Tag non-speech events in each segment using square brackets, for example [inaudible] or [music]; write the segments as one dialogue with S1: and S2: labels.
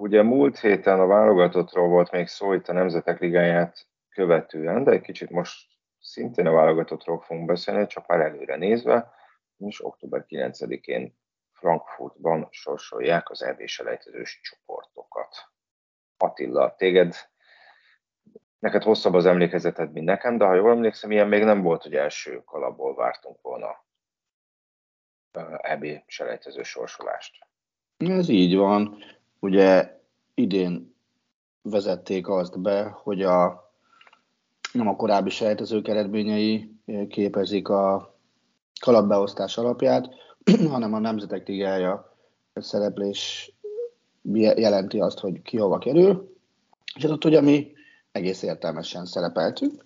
S1: Ugye múlt héten a válogatottról volt még szó itt a Nemzetek Ligáját követően, de egy kicsit most szintén a válogatottról fogunk beszélni, csak már előre nézve, és október 9-én Frankfurtban sorsolják az EB csoportokat. Attila, téged, neked hosszabb az emlékezeted, mint nekem, de ha jól emlékszem, ilyen még nem volt, hogy első kalapból vártunk volna EB selejtező sorsolást.
S2: Ez így van. Ugye idén vezették azt be, hogy a nem a korábbi sejtezők eredményei képezik a kalapbeosztás alapját, [clears throat] hanem a Nemzetek Ligája szereplés jelenti azt, hogy ki hova kerül. És ott ugye mi egész értelmesen szerepeltünk,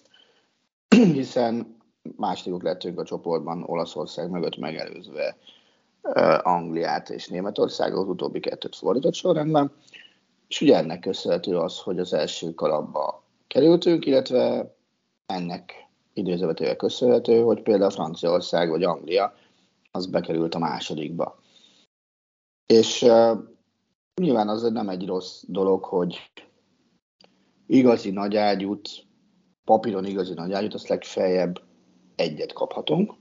S2: [clears throat] hiszen másodikok lettünk a csoportban Olaszország mögött megelőzve Angliát és Németországot, az utóbbi kettőt fordított sorrendben, és ugye ennek köszönhető az, hogy az első kalapba kerültünk, illetve ennek időzövetével köszönhető, hogy például Franciaország vagy Anglia az bekerült a másodikba. És uh, nyilván az nem egy rossz dolog, hogy igazi nagy ágyút, papíron igazi nagy ágyút, azt legfeljebb egyet kaphatunk,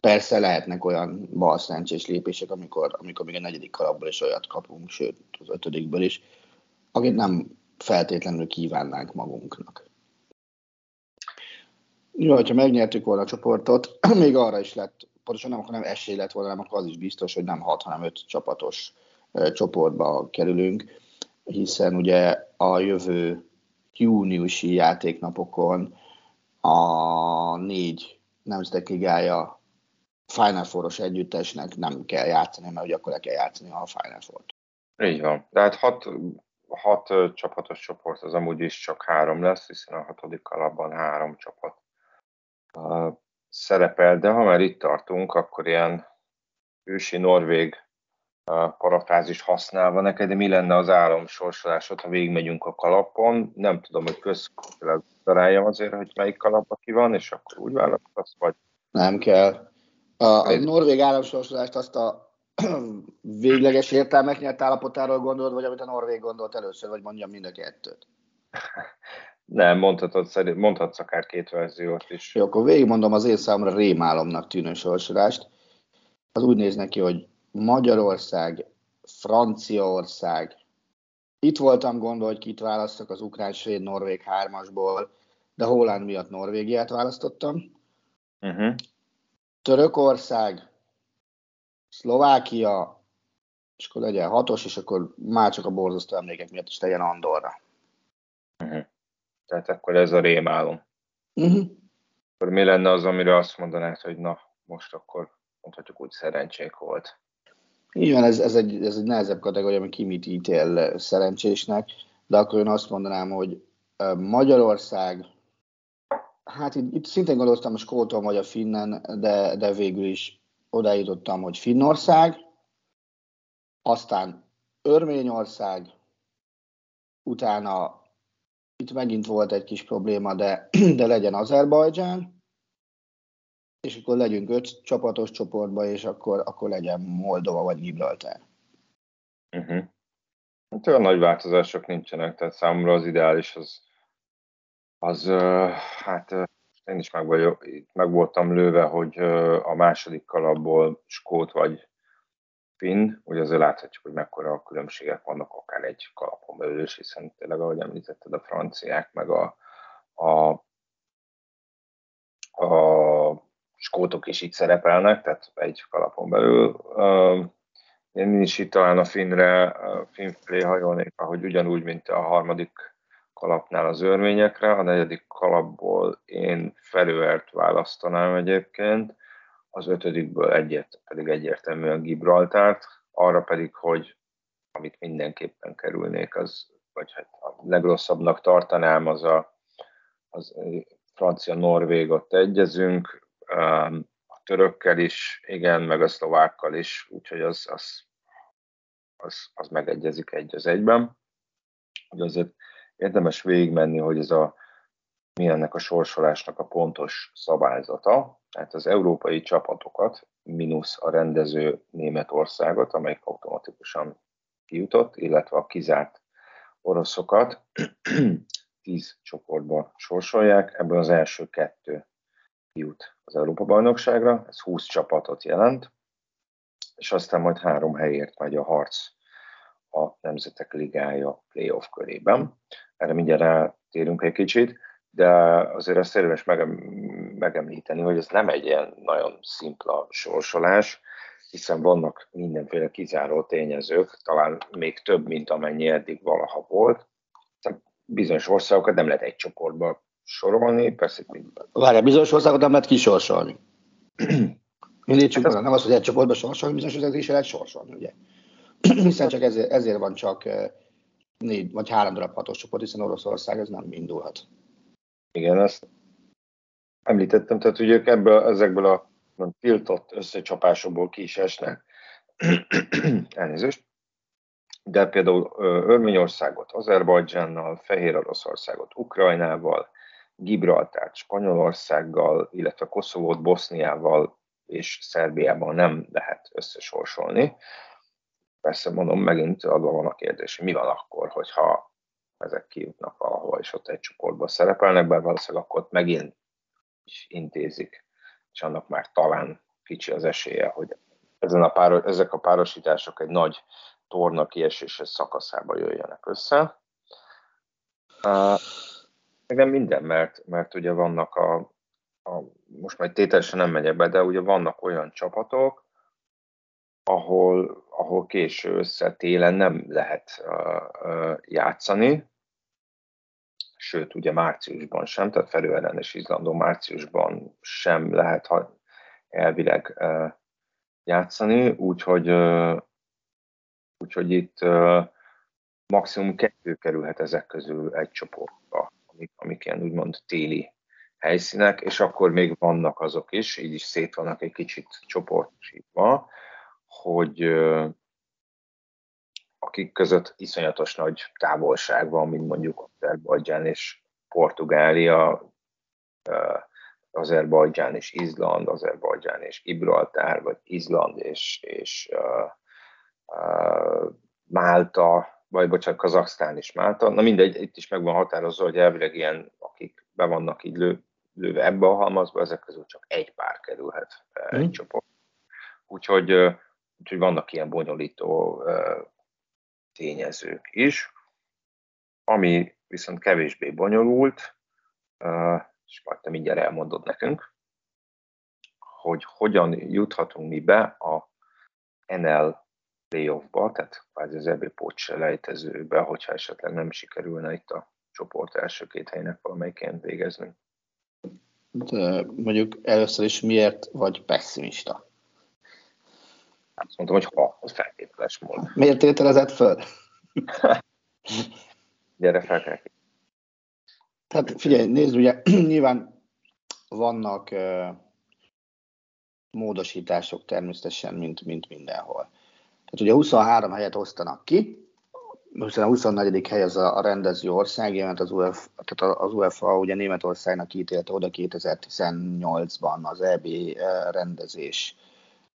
S2: Persze lehetnek olyan balszerencsés lépések, amikor, amikor még a negyedik kalapból is olyat kapunk, sőt az ötödikből is, akit nem feltétlenül kívánnánk magunknak. Jó, hogyha megnyertük volna a csoportot, [clears throat] még arra is lett, pontosan nem, hanem esély lett volna, nem, akkor az is biztos, hogy nem 6, hanem 5 csapatos csoportba kerülünk, hiszen ugye a jövő júniusi játéknapokon a négy nemzetek ligája Final Four-os együttesnek nem kell játszani, mert ugye akkor le kell játszani a Final Four-t.
S1: Így van. De hát hat, hat csapatos csoport az amúgy is csak három lesz, hiszen a hatodik kalapban három csapat uh, szerepel, de ha már itt tartunk, akkor ilyen ősi norvég uh, parafrázis használva neked, de mi lenne az álomsorsolásod, ha végigmegyünk a kalapon? Nem tudom, hogy központilag daráljam azért, hogy melyik kalapba ki van, és akkor úgy választasz, vagy?
S2: Nem kell. A, a norvég államsorsolást azt a [clears throat] végleges értelmek nyert állapotáról gondolod, vagy amit a norvég gondolt először, vagy mondjam mind a kettőt?
S1: Nem, mondhatod, mondhatsz akár két verziót is.
S2: Jó, akkor végigmondom az én számomra rémálomnak tűnő sorsolást. Az úgy néz neki, hogy Magyarország, Franciaország, itt voltam gondol, hogy kit választok az ukrán, svéd, norvég hármasból, de Holland miatt Norvégiát választottam. Uh-huh. Törökország, Szlovákia, és akkor legyen hatos, és akkor már csak a borzasztó emlékek miatt is legyen Andorra.
S1: Uh-huh. Tehát akkor ez a rémálom. Uh-huh. Akkor mi lenne az, amire azt mondanád, hogy na, most akkor mondhatjuk úgy szerencsék volt?
S2: Igen, ez, ez, egy, ez egy nehezebb kategória, hogy ki mit ítél szerencsésnek, de akkor én azt mondanám, hogy Magyarország, Hát itt, itt szintén gondoltam Skóton vagy a Finnen, de, de végül is odájutottam, hogy Finnország, aztán Örményország, utána itt megint volt egy kis probléma, de, de legyen Azerbajdzsán, és akkor legyünk öt csapatos csoportba, és akkor, akkor legyen Moldova vagy Gibraltar.
S1: Uh-huh. Hát olyan nagy változások nincsenek, tehát számomra az ideális az az hát én is meg, vagyok, meg voltam lőve, hogy a második kalapból Skót vagy finn, ugye azért láthatjuk, hogy mekkora különbségek vannak akár egy kalapon belül is, hiszen tényleg, ahogy említetted, a franciák, meg a, a, a skótok is itt szerepelnek, tehát egy kalapon belül. Én is itt talán a Finnre, Finn Play hajolnék, ahogy ugyanúgy, mint a harmadik kalapnál az örvényekre, a negyedik kalapból én felőert választanám egyébként, az ötödikből egyet pedig egyértelműen Gibraltárt, arra pedig, hogy amit mindenképpen kerülnék, az, vagy hát a legrosszabbnak tartanám, az a az francia-norvég ott egyezünk, a törökkel is, igen, meg a szlovákkal is, úgyhogy az, az, az, az megegyezik egy az egyben. Hogy azért érdemes végigmenni, hogy ez a mi ennek a sorsolásnak a pontos szabályzata. Tehát az európai csapatokat, mínusz a rendező Németországot, amelyik automatikusan kijutott, illetve a kizárt oroszokat [clears throat] tíz csoportba sorsolják, ebből az első kettő jut az Európa-bajnokságra, ez 20 csapatot jelent, és aztán majd három helyért megy a harc a Nemzetek Ligája playoff körében. Erre mindjárt rátérünk egy kicsit, de azért azt érdemes megemlíteni, hogy ez nem egy ilyen nagyon szimpla sorsolás, hiszen vannak mindenféle kizáró tényezők, talán még több, mint amennyi eddig valaha volt. Bizonyos országokat nem lehet egy csoportba sorolni, persze.
S2: Várjál, bizonyos országokat nem lehet kisorsolni. [clears throat] Mindig csak hát nem az, hogy egy csoportba sorsolni, bizonyos országokat is lehet sorsolni, ugye? [clears throat] hiszen csak ezért, ezért van csak eh, négy vagy három darab hatos csoport, hiszen Oroszország ez nem indulhat.
S1: Igen, ezt említettem, tehát ugye ebből, ezekből a tiltott összecsapásokból ki is esnek. [clears throat] Elnézést. De például Örményországot Azerbajdzsánnal, Fehér Oroszországot Ukrajnával, Gibraltárt Spanyolországgal, illetve Koszovót Boszniával és Szerbiával nem lehet összesorsolni. Persze mondom, megint adva van a kérdés, hogy mi van akkor, hogyha ezek kijutnak valahova, és ott egy csoportban szerepelnek, bár valószínűleg akkor ott megint is intézik, és annak már talán kicsi az esélye, hogy ezen a páros, ezek a párosítások egy nagy torna kiesése szakaszába jöjjenek össze. Meg nem minden, mert, mert ugye vannak a, a most majd tételesen nem megyek be, de ugye vannak olyan csapatok, ahol, ahol késő össze nem lehet játszani, sőt, ugye márciusban sem, tehát felőellenes Izlandó márciusban sem lehet elvileg játszani, úgyhogy, úgyhogy itt maximum kettő kerülhet ezek közül egy csoportba amik, amik ilyen úgymond téli helyszínek, és akkor még vannak azok is, így is szét vannak egy kicsit csoportosítva, hogy akik között iszonyatos nagy távolság van, mint mondjuk Azerbajdzsán és Portugália, Azerbajdzsán és Izland, Azerbajdzsán és Gibraltár, vagy Izland és, és uh, uh, Málta, vagy bocsánat, Kazaksztán is Málta. Na mindegy, itt is meg van határozva, hogy elvileg ilyen, akik be vannak így lő, lőve ebbe a halmazba, ezek közül csak egy pár kerülhet mm. egy csoport. Úgyhogy, úgyhogy vannak ilyen bonyolító tényezők is. Ami viszont kevésbé bonyolult, és majd te mindjárt elmondod nekünk, hogy hogyan juthatunk mi be a NL playoffba, tehát kvázi az EB pócs lejtezőbe, hogyha esetleg nem sikerülne itt a csoport első két helynek valamelyikén végezni.
S2: De mondjuk először is miért vagy pessimista?
S1: Azt mondtam, hogy ha, az feltételes mód.
S2: Miért tételezett föl? [laughs]
S1: Gyere fel kell.
S2: Hát figyelj, nézd, ugye [clears throat] nyilván vannak uh, módosítások természetesen, mint, mint mindenhol. Tehát ugye 23 helyet osztanak ki, hiszen a 24. hely az a, a rendező ország, mert az, Uf, tehát az UEFA ugye Németországnak ítélte oda 2018-ban az EB rendezés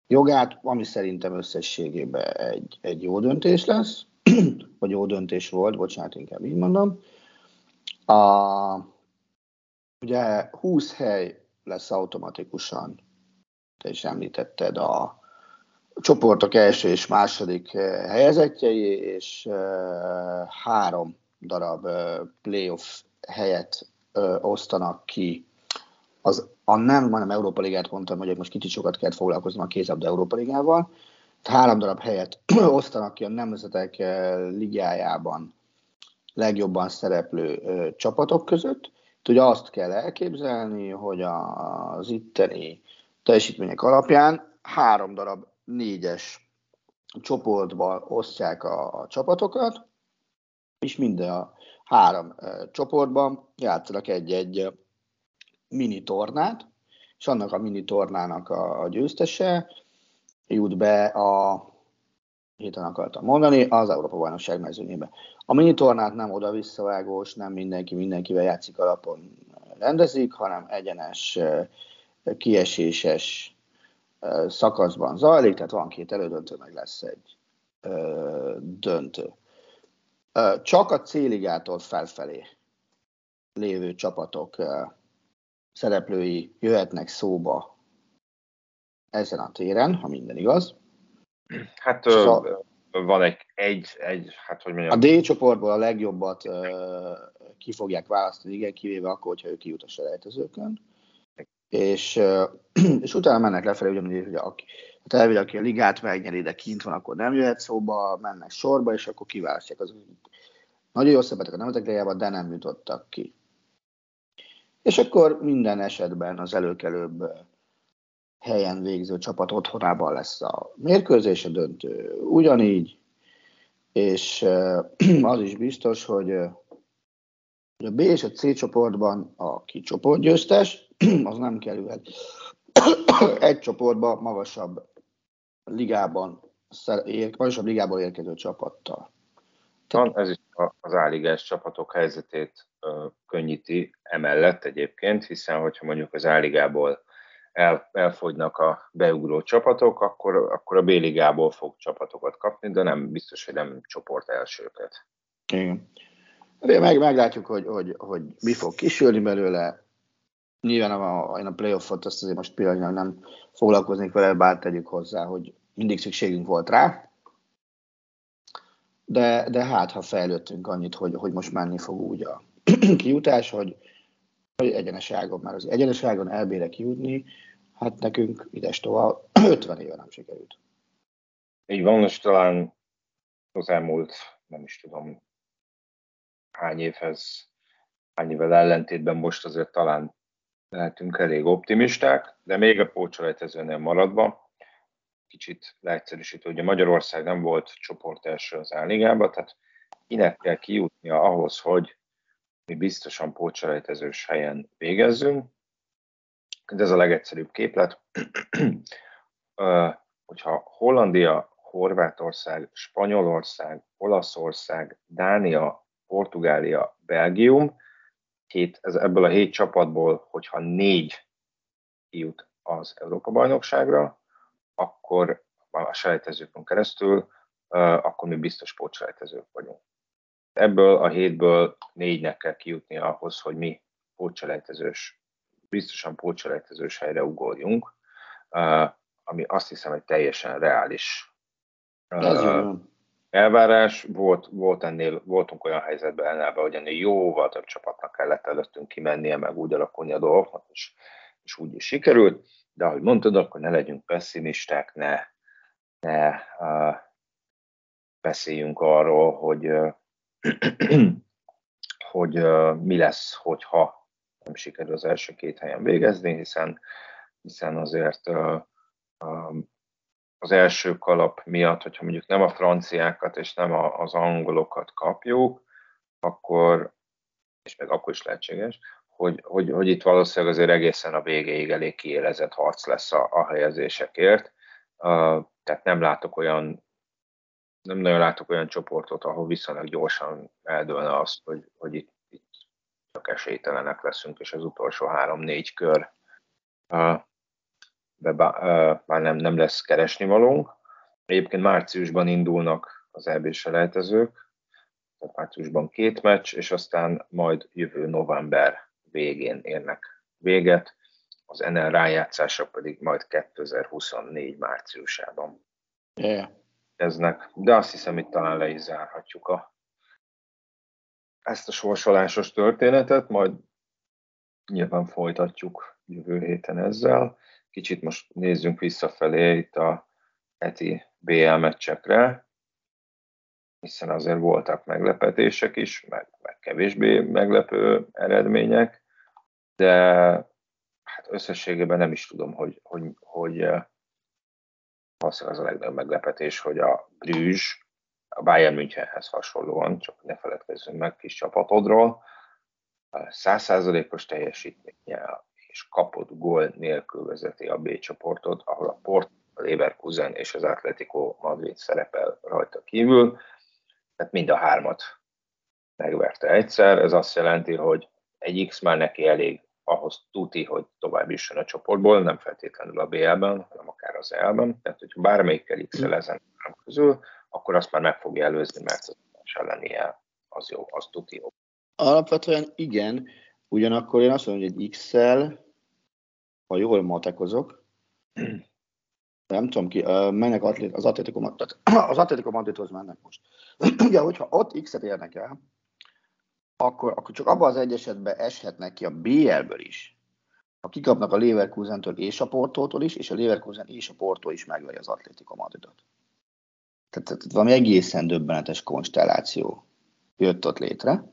S2: jogát, ami szerintem összességében egy, egy jó döntés lesz, [clears throat] vagy jó döntés volt, bocsánat, inkább így mondom. A, ugye 20 hely lesz automatikusan, te is említetted, a, csoportok első és második helyezettjei, és három darab playoff helyet osztanak ki az a nem, majdnem Európa Ligát mondtam, hogy most kicsit sokat kellett foglalkoznom a kézabda Európa Ligával. Három darab helyet [clears throat] osztanak ki a nemzetek ligájában legjobban szereplő csapatok között. Ugye azt kell elképzelni, hogy az itteni teljesítmények alapján három darab négyes csoportba osztják a, a csapatokat, és minden a három e, csoportban játszanak egy-egy mini tornát, és annak a mini tornának a, a győztese jut be a héten akartam mondani, az Európa Bajnokság mezőnyébe. A mini tornát nem oda-visszavágós, nem mindenki mindenkivel játszik alapon rendezik, hanem egyenes, kieséses szakaszban zajlik, tehát van két elődöntő, meg lesz egy döntő. Csak a céligától felfelé lévő csapatok szereplői jöhetnek szóba ezen a téren, ha minden igaz.
S1: Hát szóval, van egy, egy, egy, hát hogy mondjam.
S2: A D csoportból a legjobbat ki fogják választani, igen, kivéve akkor, hogyha ő kijut a selejtezőkön. És, [clears throat] és utána mennek lefelé, ugyanúgy, hogy aki, hát elvileg, aki a ligát megnyeri, de kint van, akkor nem jöhet szóba, mennek sorba, és akkor kiválasztják az nagyon jó szerepeltek a nemetek de nem jutottak ki. És akkor minden esetben az előkelőbb helyen végző csapat otthonában lesz a mérkőzés, a döntő ugyanígy, és [clears throat] az is biztos, hogy a B és a C csoportban a csoportgyőztes, [clears throat] az nem kerülhet [clears throat] egy csoportba magasabb ligában, magasabb ligából érkező csapattal.
S1: Van, ez is az áligás csapatok helyzetét könnyíti emellett egyébként, hiszen hogyha mondjuk az áligából el, elfogynak a beugró csapatok, akkor, akkor a B-ligából fog csapatokat kapni, de nem biztos, hogy nem csoport elsőket.
S2: Igen. De meg, meglátjuk, hogy, hogy, hogy mi fog kisülni belőle. Nyilván a, én a playoffot azt azért most pillanatnyilag nem foglalkoznék vele, bár tegyük hozzá, hogy mindig szükségünk volt rá. De, de hát, ha fejlődtünk annyit, hogy, hogy most menni fog úgy a [clears throat] kijutás, hogy, hogy egyeneságon, már az egyeneságon elbére kijutni, hát nekünk ides tovább [clears throat] 50 éve nem sikerült.
S1: Így van, most talán az elmúlt, nem is tudom, hány évhez, hány évvel ellentétben most azért talán lehetünk elég optimisták, de még a pócsolejtezőnél maradva, kicsit leegyszerűsítő, hogy Magyarország nem volt csoport első az álligában, tehát kinek kell kijutnia ahhoz, hogy mi biztosan pócsolejtezős helyen végezzünk. De ez a legegyszerűbb képlet. [clears throat] hogyha Hollandia, Horvátország, Spanyolország, Olaszország, Dánia, Portugália, Belgium, hét, ez, ebből a hét csapatból, hogyha négy kijut az Európa-bajnokságra, akkor a selejtezőkön keresztül, akkor mi biztos pótselejtezők vagyunk. Ebből a hétből négynek kell kijutni ahhoz, hogy mi pótselejtezős, biztosan pótselejtezős helyre ugorjunk, ami azt hiszem, hogy teljesen reális elvárás. Volt, volt ennél, voltunk olyan helyzetben ellenben, hogy ennél jóval több csapatnak kellett előttünk kimennie, meg úgy alakulni a dolgoknak, és, és úgy is sikerült, de ahogy mondtad, akkor ne legyünk pessimisták, ne, ne uh, beszéljünk arról, hogy uh, [clears throat] hogy uh, mi lesz, hogyha nem sikerül az első két helyen végezni, hiszen, hiszen azért uh, um, az első kalap miatt, hogyha mondjuk nem a franciákat és nem a, az angolokat kapjuk, akkor, és meg akkor is lehetséges, hogy, hogy, hogy itt valószínűleg azért egészen a végéig elég kiélezett harc lesz a, a helyezésekért. Uh, tehát nem látok olyan nem nagyon látok olyan csoportot, ahol viszonylag gyorsan eldőlne azt, hogy, hogy itt, itt csak esélytelenek leszünk, és az utolsó három-négy kör uh, bár nem, nem lesz keresni valónk. Egyébként márciusban indulnak az EB selejtezők, tehát márciusban két meccs, és aztán majd jövő november végén érnek véget, az NL rájátszások pedig majd 2024 márciusában.
S2: Yeah.
S1: Eznek. De azt hiszem, itt talán le is zárhatjuk a, ezt a sorsolásos történetet, majd nyilván folytatjuk jövő héten ezzel. Kicsit most nézzünk visszafelé itt a heti BL meccsekre, hiszen azért voltak meglepetések is, meg, meg kevésbé meglepő eredmények, de hát összességében nem is tudom, hogy, hogy, hogy eh, valószínűleg az a legnagyobb meglepetés, hogy a Brüzs a Bayern Münchenhez hasonlóan, csak ne feledkezzünk meg kis csapatodról, százszázalékos teljesítménnyel és kapott gól nélkül vezeti a B csoportot, ahol a Port, a Leverkusen és az Atletico Madrid szerepel rajta kívül, tehát mind a hármat megverte egyszer. Ez azt jelenti, hogy egy X már neki elég ahhoz tuti, hogy tovább jusson a csoportból, nem feltétlenül a BL-ben, hanem akár az EL-ben. Tehát, hogyha bármelyikkel x ezen közül, akkor azt már meg fogja előzni, mert az ellenie az jó, az tuti jó.
S2: Alapvetően igen, ugyanakkor én azt mondom, hogy egy X-el, ha jól matekozok, nem tudom ki, mennek az Atletico az Atletico Madridhoz mennek most. [clears throat] Ugye, hogyha ott X-et érnek el, akkor, akkor csak abban az egy esetben eshetnek ki a BL-ből is, ha kikapnak a Leverkusentől és a Portótól is, és a Leverkusen és a Porto is megveri az Atletico Madridot. Tehát, tehát valami egészen döbbenetes konstelláció jött ott létre.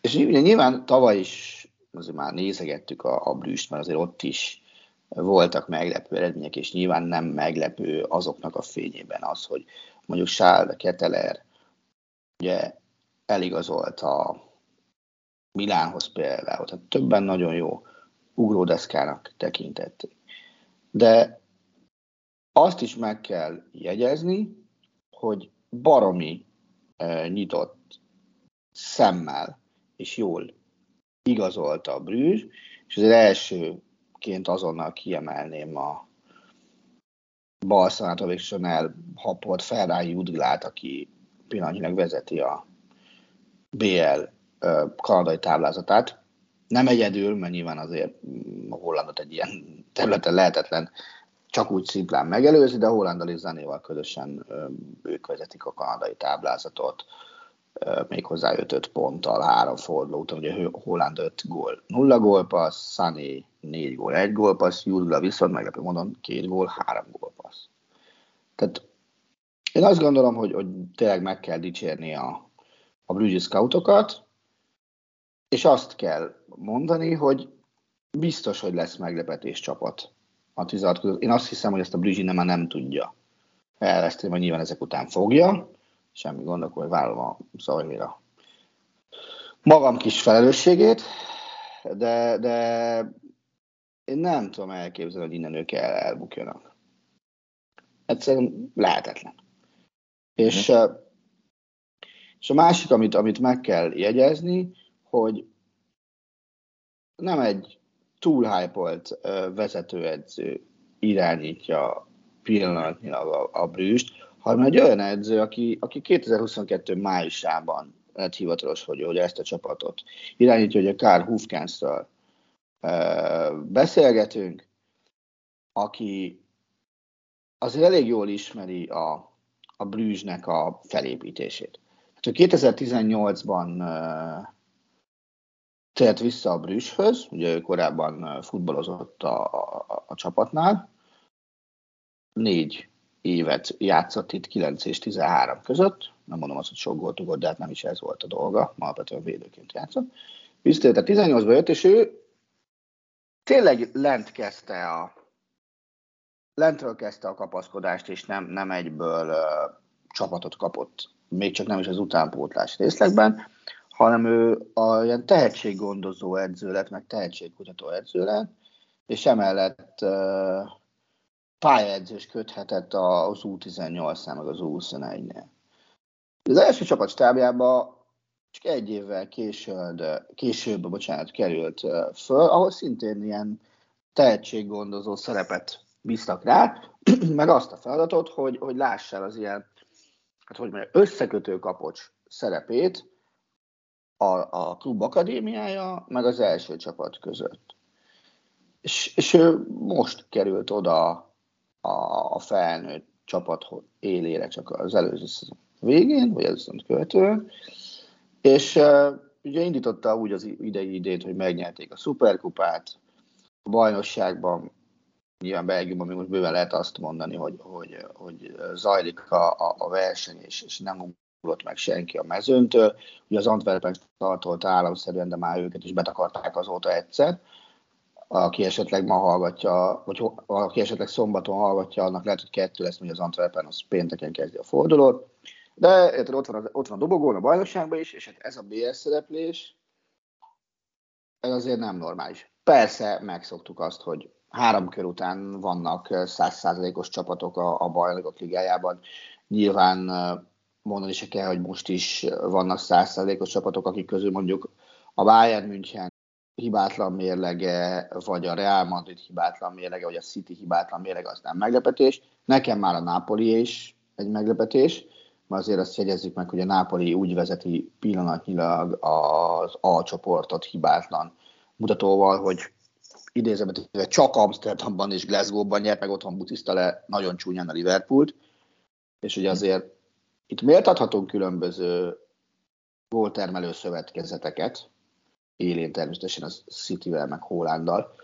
S2: És ugye nyilván tavaly is azért már nézegettük a, a Brüszt, mert azért ott is voltak meglepő eredmények, és nyilván nem meglepő azoknak a fényében az, hogy mondjuk Sál Keteler ugye eligazolt a Milánhoz például, tehát többen nagyon jó ugródeszkának tekintették. De azt is meg kell jegyezni, hogy baromi e, nyitott szemmel és jól igazolta a Brűz, és az elsőként azonnal kiemelném a Barcelonától végül elhapolt Ferrari Udglát, aki pillanatnyilag vezeti a BL kanadai táblázatát. Nem egyedül, mert nyilván azért a Hollandot egy ilyen [laughs] területen lehetetlen csak úgy szimplán megelőzi, de Hollandal és Zanéval közösen ők vezetik a kanadai táblázatot, méghozzá 5-5 ponttal, három forduló után, ugye Holland 5 gól, 0 gólpassz, Sané 4 gól, 1 gólpassz, Jurgla viszont meglepő módon 2 gól, 3 gólpassz. Tehát én azt gondolom, hogy, hogy tényleg meg kell dicsérni a, a Bruges scoutokat, és azt kell mondani, hogy biztos, hogy lesz meglepetés csapat a 16 között. Én azt hiszem, hogy ezt a Bruges már nem tudja elveszteni, vagy nyilván ezek után fogja. Semmi gond, akkor vállalom a Szajmira magam kis felelősségét, de, de én nem tudom elképzelni, hogy innen ők el, elbukjanak. Egyszerűen lehetetlen. És mm. És a másik, amit, amit meg kell jegyezni, hogy nem egy túl hype vezetőedző irányítja pillanatnyilag a, a brűst, hanem egy olyan edző, aki, aki 2022 májusában lett hivatalos, hogy, hogy ezt a csapatot irányítja, hogy a Karl Hufkánszral beszélgetünk, aki azért elég jól ismeri a, a Brüzsnek a felépítését. 2018-ban tért vissza a Brüsszhöz, ugye ő korábban futballozott a, a, a csapatnál, négy évet játszott itt 9 és 13 között, nem mondom azt, hogy sok gólt ugott, de hát nem is ez volt a dolga, alapvetően védőként játszott. Visszatért, 18-ba jött, és ő tényleg lent kezdte a lentről kezdte a kapaszkodást, és nem, nem egyből uh, csapatot kapott még csak nem is az utánpótlás részlegben, hanem ő a ilyen tehetséggondozó edző lett, meg tehetségkutató edző lett, és emellett uh, pályaedzős köthetett az U18-nál, meg az U21-nél. Az első csapat stábjába csak egy évvel később, később bocsánat, került föl, ahol szintén ilyen tehetséggondozó szerepet bíztak rá, [clears throat] meg azt a feladatot, hogy, hogy lássál az ilyen hát hogy mondjam, összekötő kapocs szerepét a, a klub akadémiája, meg az első csapat között. És, és ő most került oda a felnőtt csapat élére csak az előző szezon végén, vagy az követően, és uh, ugye indította úgy az idei idét, hogy megnyerték a szuperkupát, a bajnokságban, nyilván Belgiumban még most bőven lehet azt mondani, hogy, hogy, hogy zajlik a, a, verseny, és, és nem ugrott meg senki a mezőntől. Ugye az Antwerpen tartolt államszerűen, de már őket is betakarták azóta egyszer. Aki esetleg ma hallgatja, vagy aki esetleg szombaton hallgatja, annak lehet, hogy kettő lesz, hogy az Antwerpen az pénteken kezdi a fordulót. De érted, ott van, ott van a dobogón a bajnokságban is, és hát ez a BS szereplés, ez azért nem normális. Persze megszoktuk azt, hogy három kör után vannak százszázalékos csapatok a, a bajnokok ligájában. Nyilván mondani se kell, hogy most is vannak százszázalékos csapatok, akik közül mondjuk a Bayern München hibátlan mérlege, vagy a Real Madrid hibátlan mérlege, vagy a City hibátlan mérlege, az nem meglepetés. Nekem már a Napoli is egy meglepetés, mert azért azt jegyezzük meg, hogy a Napoli úgy vezeti pillanatnyilag az A csoportot hibátlan mutatóval, hogy idézem, csak Amsterdamban és Glasgow-ban nyert, meg otthon buciszta le nagyon csúnyán a Liverpoolt, és ugye azért itt méltathatunk különböző góltermelő szövetkezeteket, élén természetesen az City-vel, meg Hollanddal,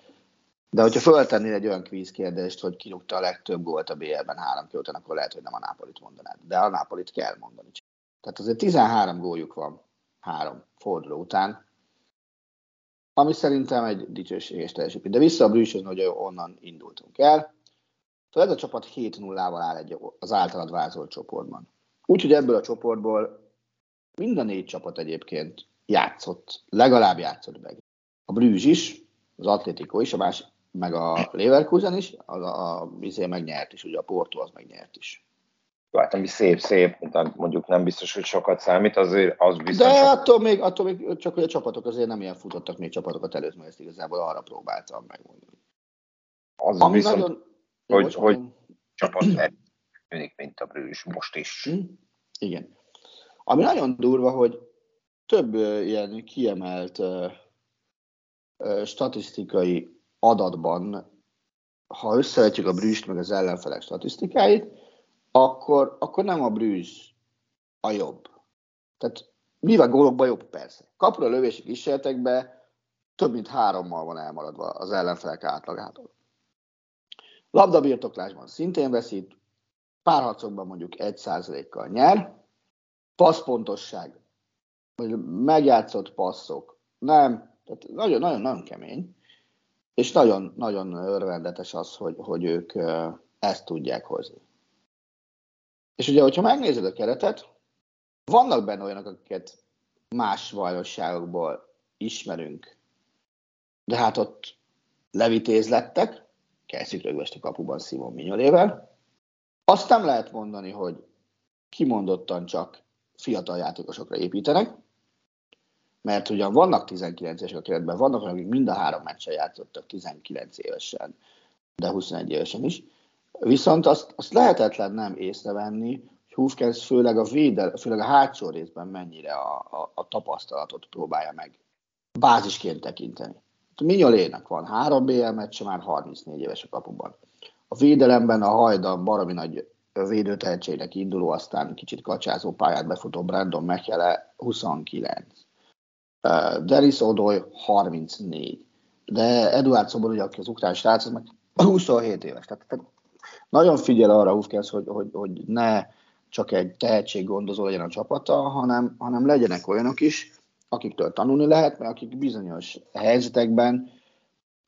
S2: de hogyha föltennél egy olyan kvíz kérdést, hogy kirúgta a legtöbb gólt a BL-ben három után, akkor lehet, hogy nem a Nápolit mondanád. De a Nápolit kell mondani. Tehát azért 13 góljuk van három forduló után, ami szerintem egy dicsőséges teljesítmény. De vissza a Brüsszön, hogy onnan indultunk el. Szóval ez a csapat 7-0-val áll egy, az általad vázolt csoportban. Úgyhogy ebből a csoportból mind a négy csapat egyébként játszott, legalább játszott meg. A Brüzs is, az Atlético is, a más, meg a Leverkusen is, a, a, a megnyert is, ugye a Porto az megnyert is.
S1: Hát ami szép-szép, mondjuk nem biztos, hogy sokat számít, azért az biztos.
S2: De sokat... attól, még, attól még csak, hogy a csapatok azért nem ilyen futottak még csapatokat előtt, mert ezt igazából arra próbáltam megmondani.
S1: Az ami viszont, nagyon... hogy, Jó, hogy csapat tűnik, mint a Brűs most is. Hm?
S2: Igen. Ami nagyon durva, hogy több ilyen kiemelt uh, uh, statisztikai adatban, ha összevetjük a Brüst meg az ellenfelek statisztikáit, akkor, akkor nem a Brüz a jobb. Tehát mivel gólokban jobb persze. Kapura lövési kísérletekben több mint hárommal van elmaradva az ellenfelek átlagától. Labdabirtoklásban szintén veszít, párharcokban mondjuk 1%-kal nyer, passzpontosság, vagy megjátszott passzok, nem, tehát nagyon-nagyon kemény, és nagyon-nagyon örvendetes az, hogy, hogy ők ezt tudják hozni. És ugye, hogyha megnézed a keretet, vannak benne olyanok, akiket más bajnokságokból ismerünk, de hát ott levitéz lettek, Kelszik rögvest a kapuban Simon Mignolével. Azt nem lehet mondani, hogy kimondottan csak fiatal játékosokra építenek, mert ugyan vannak 19-esek a keretben, vannak akik mind a három meccsen játszottak 19 évesen, de 21 évesen is, Viszont azt, azt lehetetlen nem észrevenni, hogy Hufkens főleg a védel, főleg a hátsó részben mennyire a, a, a tapasztalatot próbálja meg bázisként tekinteni. A Minyolének van három BL meccse, már 34 éves a kapuban. A védelemben a hajdan baromi nagy védőtehetségnek induló, aztán kicsit kacsázó pályát befutó Brandon Mechele 29. Uh, Deris Odoy 34. De Eduard Szobor, ugye, aki az ukrán srác, meg 27 éves. Tehát, tehát nagyon figyel arra Hufkens, hogy, hogy, hogy ne csak egy tehetséggondozó legyen a csapata, hanem, hanem legyenek olyanok is, akiktől tanulni lehet, mert akik bizonyos helyzetekben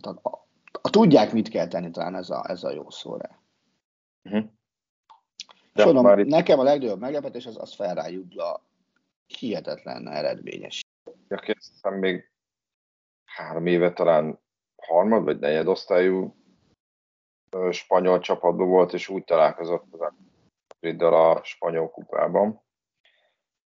S2: a, a, a tudják, mit kell tenni, talán ez a, ez a jó szó rá. Uh-huh. Mondom, itt... nekem a legnagyobb meglepetés az, az Ferrari Judla hihetetlen eredményes.
S1: Aki aztán még három éve talán harmad vagy negyed osztályú spanyol csapatban volt, és úgy találkozott az Madriddal a spanyol kupában.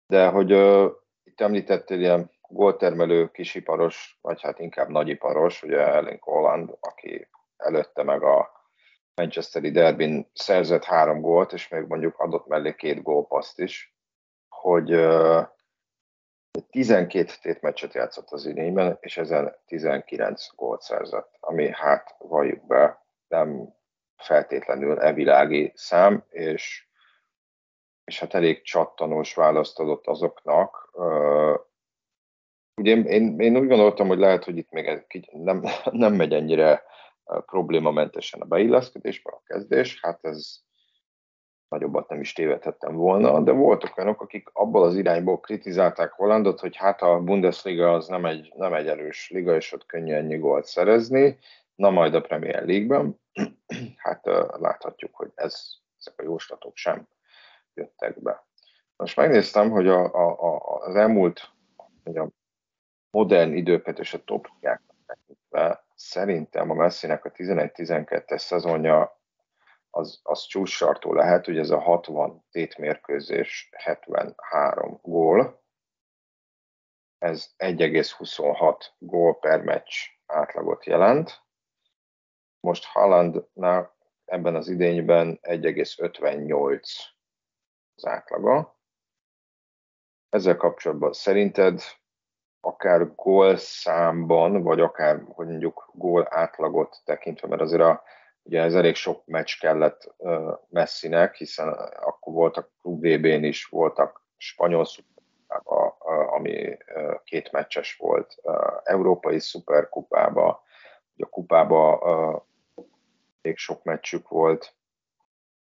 S1: De hogy uh, itt említettél ilyen góltermelő kisiparos, vagy hát inkább nagyiparos, ugye Ellen Holland, aki előtte meg a Manchesteri derbin szerzett három gólt, és még mondjuk adott mellé két gólpaszt is, hogy uh, 12 tétmeccset játszott az idényben, és ezen 19 gólt szerzett, ami hát valljuk be, nem feltétlenül evilági szám, és, és hát elég csattanós választ adott azoknak. Ugye én, én, én úgy gondoltam, hogy lehet, hogy itt még ez nem, [laughs] nem megy ennyire problémamentesen a beilleszkedésbe, a kezdés, hát ez nagyobbat nem is tévedhettem volna, de voltak olyanok, akik abból az irányból kritizálták Hollandot, hogy hát a Bundesliga az nem egy, nem egy erős liga, és ott könnyű ennyi gólt szerezni, na majd a Premier League-ben, [clears throat] hát láthatjuk, hogy ez, ezek a jóslatok sem jöttek be. Most megnéztem, hogy a, a, a, az elmúlt a modern időket és a topjákat tekintve szerintem a Messinek a 11-12-es szezonja az, az csúcsartó lehet, hogy ez a 60 tétmérkőzés, 73 gól, ez 1,26 gól per meccs átlagot jelent. Most Haalandnál ebben az idényben 1,58 az átlaga. Ezzel kapcsolatban szerinted akár gól számban, vagy akár, hogy mondjuk gól átlagot tekintve, mert azért a Ugye ez elég sok meccs kellett uh, Messinek, hiszen akkor voltak klub VB-n is, voltak spanyol szuperkupában, ami uh, két meccses volt, uh, európai szuperkupában, ugye a kupában uh, elég sok meccsük volt,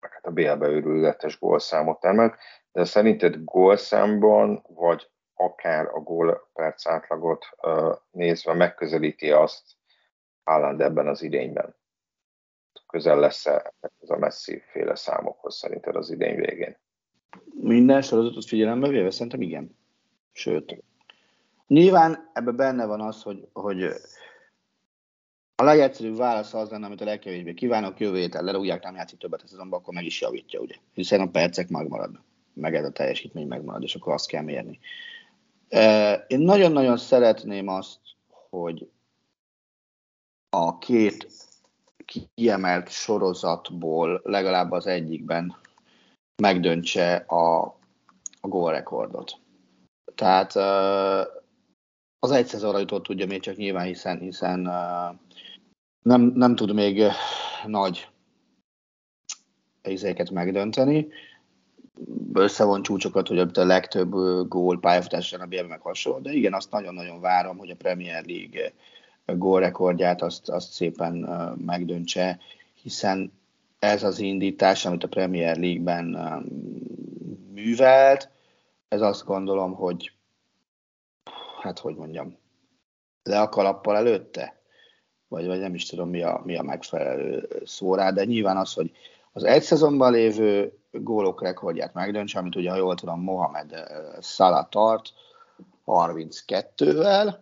S1: meg hát a BL-be őrületes gólszámot termelt, de szerinted gólszámban, vagy akár a gólperc átlagot nézve megközelíti azt Haaland ebben az idényben? közel lesz-e ez a messzi féle számokhoz szerinted az idén végén?
S2: Minden sorozatot figyelembe véve szerintem igen. Sőt, nyilván ebben benne van az, hogy, hogy a legegyszerűbb válasz az lenne, amit a legkevésbé kívánok, jövő héten lerúgják, nem játszik többet a szezonban, akkor meg is javítja, ugye? Hiszen a percek megmaradnak, meg ez a teljesítmény megmarad, és akkor azt kell mérni. Én nagyon-nagyon szeretném azt, hogy a két kiemelt sorozatból legalább az egyikben megdöntse a, a gólrekordot. Tehát az egy szezonra jutott tudja még csak nyilván, hiszen, hiszen nem, nem tud még nagy izéket megdönteni. Összevon csúcsokat, hogy a legtöbb gól pályafutáson a BM meg hasonló, de igen, azt nagyon-nagyon várom, hogy a Premier League gólrekordját azt, azt szépen megdöntse, hiszen ez az indítás, amit a Premier League-ben művelt, ez azt gondolom, hogy hát hogy mondjam, le a kalappal előtte, vagy, vagy nem is tudom mi a, mi a megfelelő szó rá, de nyilván az, hogy az egy szezonban lévő gólok rekordját megdöntse, amit ugye, ha jól tudom, Mohamed Salah tart 32-vel.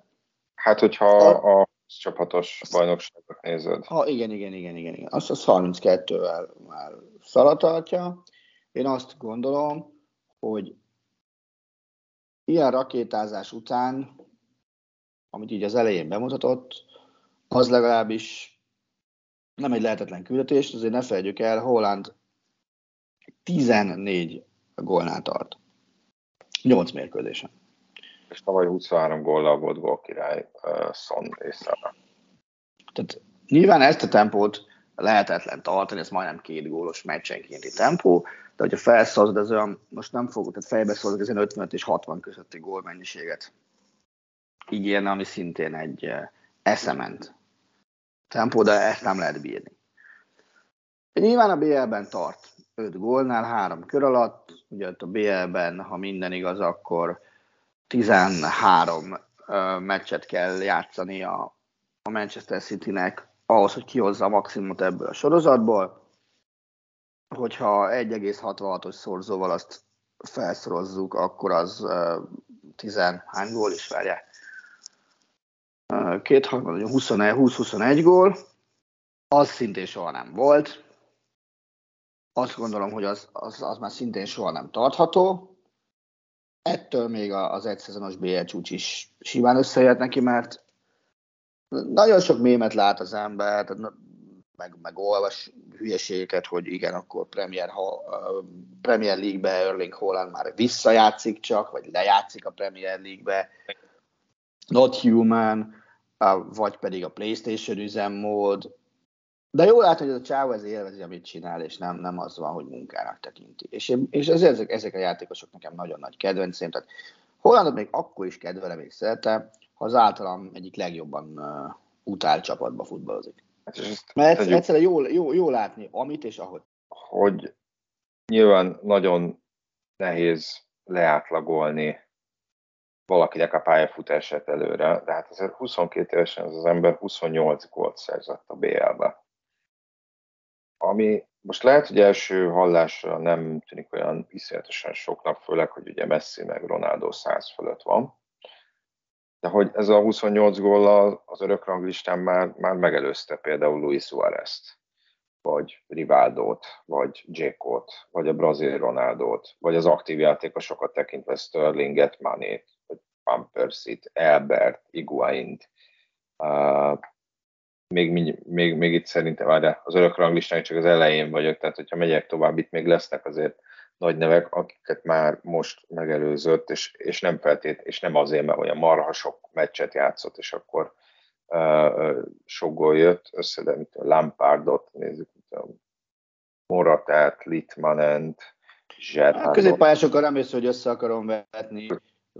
S1: Hát, hogyha a, a csapatos bajnokságot nézed.
S2: Ha, igen, igen, igen, igen, igen. Azt az 32-vel már szalatartja. Én azt gondolom, hogy ilyen rakétázás után, amit így az elején bemutatott, az legalábbis nem egy lehetetlen küldetés, azért ne felejtjük el, Holland 14 gólnál tart. 8 mérkőzésen
S1: és tavaly 23 góllal volt gólkirály uh, Son és Salah.
S2: Tehát nyilván ezt a tempót lehetetlen tartani, ez majdnem két gólos meccsenkénti tempó, de hogyha felszólod, az olyan, most nem fogok, tehát fejbe szólok, ez 55 és 60 közötti gólmennyiséget ígérne, ami szintén egy eszement tempó, de ezt nem lehet bírni. Nyilván a BL-ben tart 5 gólnál, 3 kör alatt, ugye a BL-ben, ha minden igaz, akkor 13 meccset kell játszani a, a Manchester City-nek ahhoz, hogy kihozza a maximumot ebből a sorozatból. Hogyha 1,66-os szorzóval azt felszorozzuk, akkor az uh, 10 hány gól is várják? Két 20-21 gól, az szintén soha nem volt. Azt gondolom, hogy az, az, az már szintén soha nem tartható ettől még az egyszezonos BL csúcs is simán összejött neki, mert nagyon sok mémet lát az ember, meg, meg olvas hülyeségeket, hogy igen, akkor Premier, Premier League-be Erling Holland már visszajátszik csak, vagy lejátszik a Premier League-be. Not Human, vagy pedig a PlayStation üzemmód. de jól látni, hogy ez a csávó ez élvezi, amit csinál, és nem, nem az van, hogy munkának tekinti. És, én, és ez, ezek, ezek a játékosok nekem nagyon nagy kedvencém. Tehát Hollandot még akkor is kedvelem és szeretem, ha az általam egyik legjobban uh, utált csapatba futballozik. Mert tegyük, egyszerűen jó, jó, jó látni, amit és ahogy.
S1: Hogy nyilván nagyon nehéz leátlagolni valakinek a pályafutását előre, de hát azért 22 évesen ez az ember 28 gólt szerzett a BL-be. Ami most lehet, hogy első hallásra nem tűnik olyan iszonyatosan soknak, főleg, hogy ugye Messi meg Ronaldo 100 fölött van, de hogy ez a 28 gól az örök ranglistán már, már megelőzte például Luis Suárez-t, vagy Rivaldót, vagy Dzsékot, vagy a brazil Ronaldót, vagy az aktív játékosokat tekintve Sterlinget, Manét, Persie-t, Elbert, Iguaint, uh, még, még, még itt szerintem az örök ranglistán csak az elején vagyok, tehát hogyha megyek tovább, itt még lesznek azért nagy nevek, akiket már most megelőzött, és, és nem feltét, és nem azért, mert olyan marha sok meccset játszott, és akkor uh, sok gól jött össze, de mint a Lampardot, nézzük, mint a Moratát, Litmanent,
S2: Zserhardot. Hát középpályásokkal nem észre, hogy össze akarom vetni.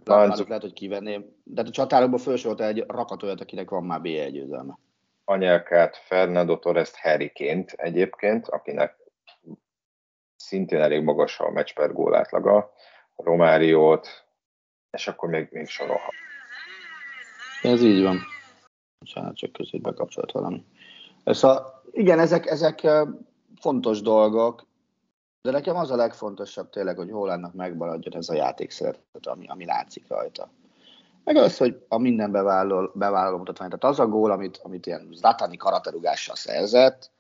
S2: Lampardot lehet, hogy kivenném. De a csatárokból felsorolta egy rakat olyat, akinek van már B1 győzelme.
S1: Anyelkát, Fernando Torres Harryként egyébként, akinek szintén elég magas a meccs per gól átlaga, Romáriót, és akkor még, még sorolhat.
S2: Ez így van. Bocsánat, csak között bekapcsolt valami. Szóval igen, ezek, ezek fontos dolgok, de nekem az a legfontosabb tényleg, hogy hol annak megmaradjon ez a játékszeretet, ami, ami látszik rajta. Meg az, hogy a minden bevállaló, bevállaló mutatvány, tehát az a gól, amit, amit ilyen Zlatani karaterugással szerzett,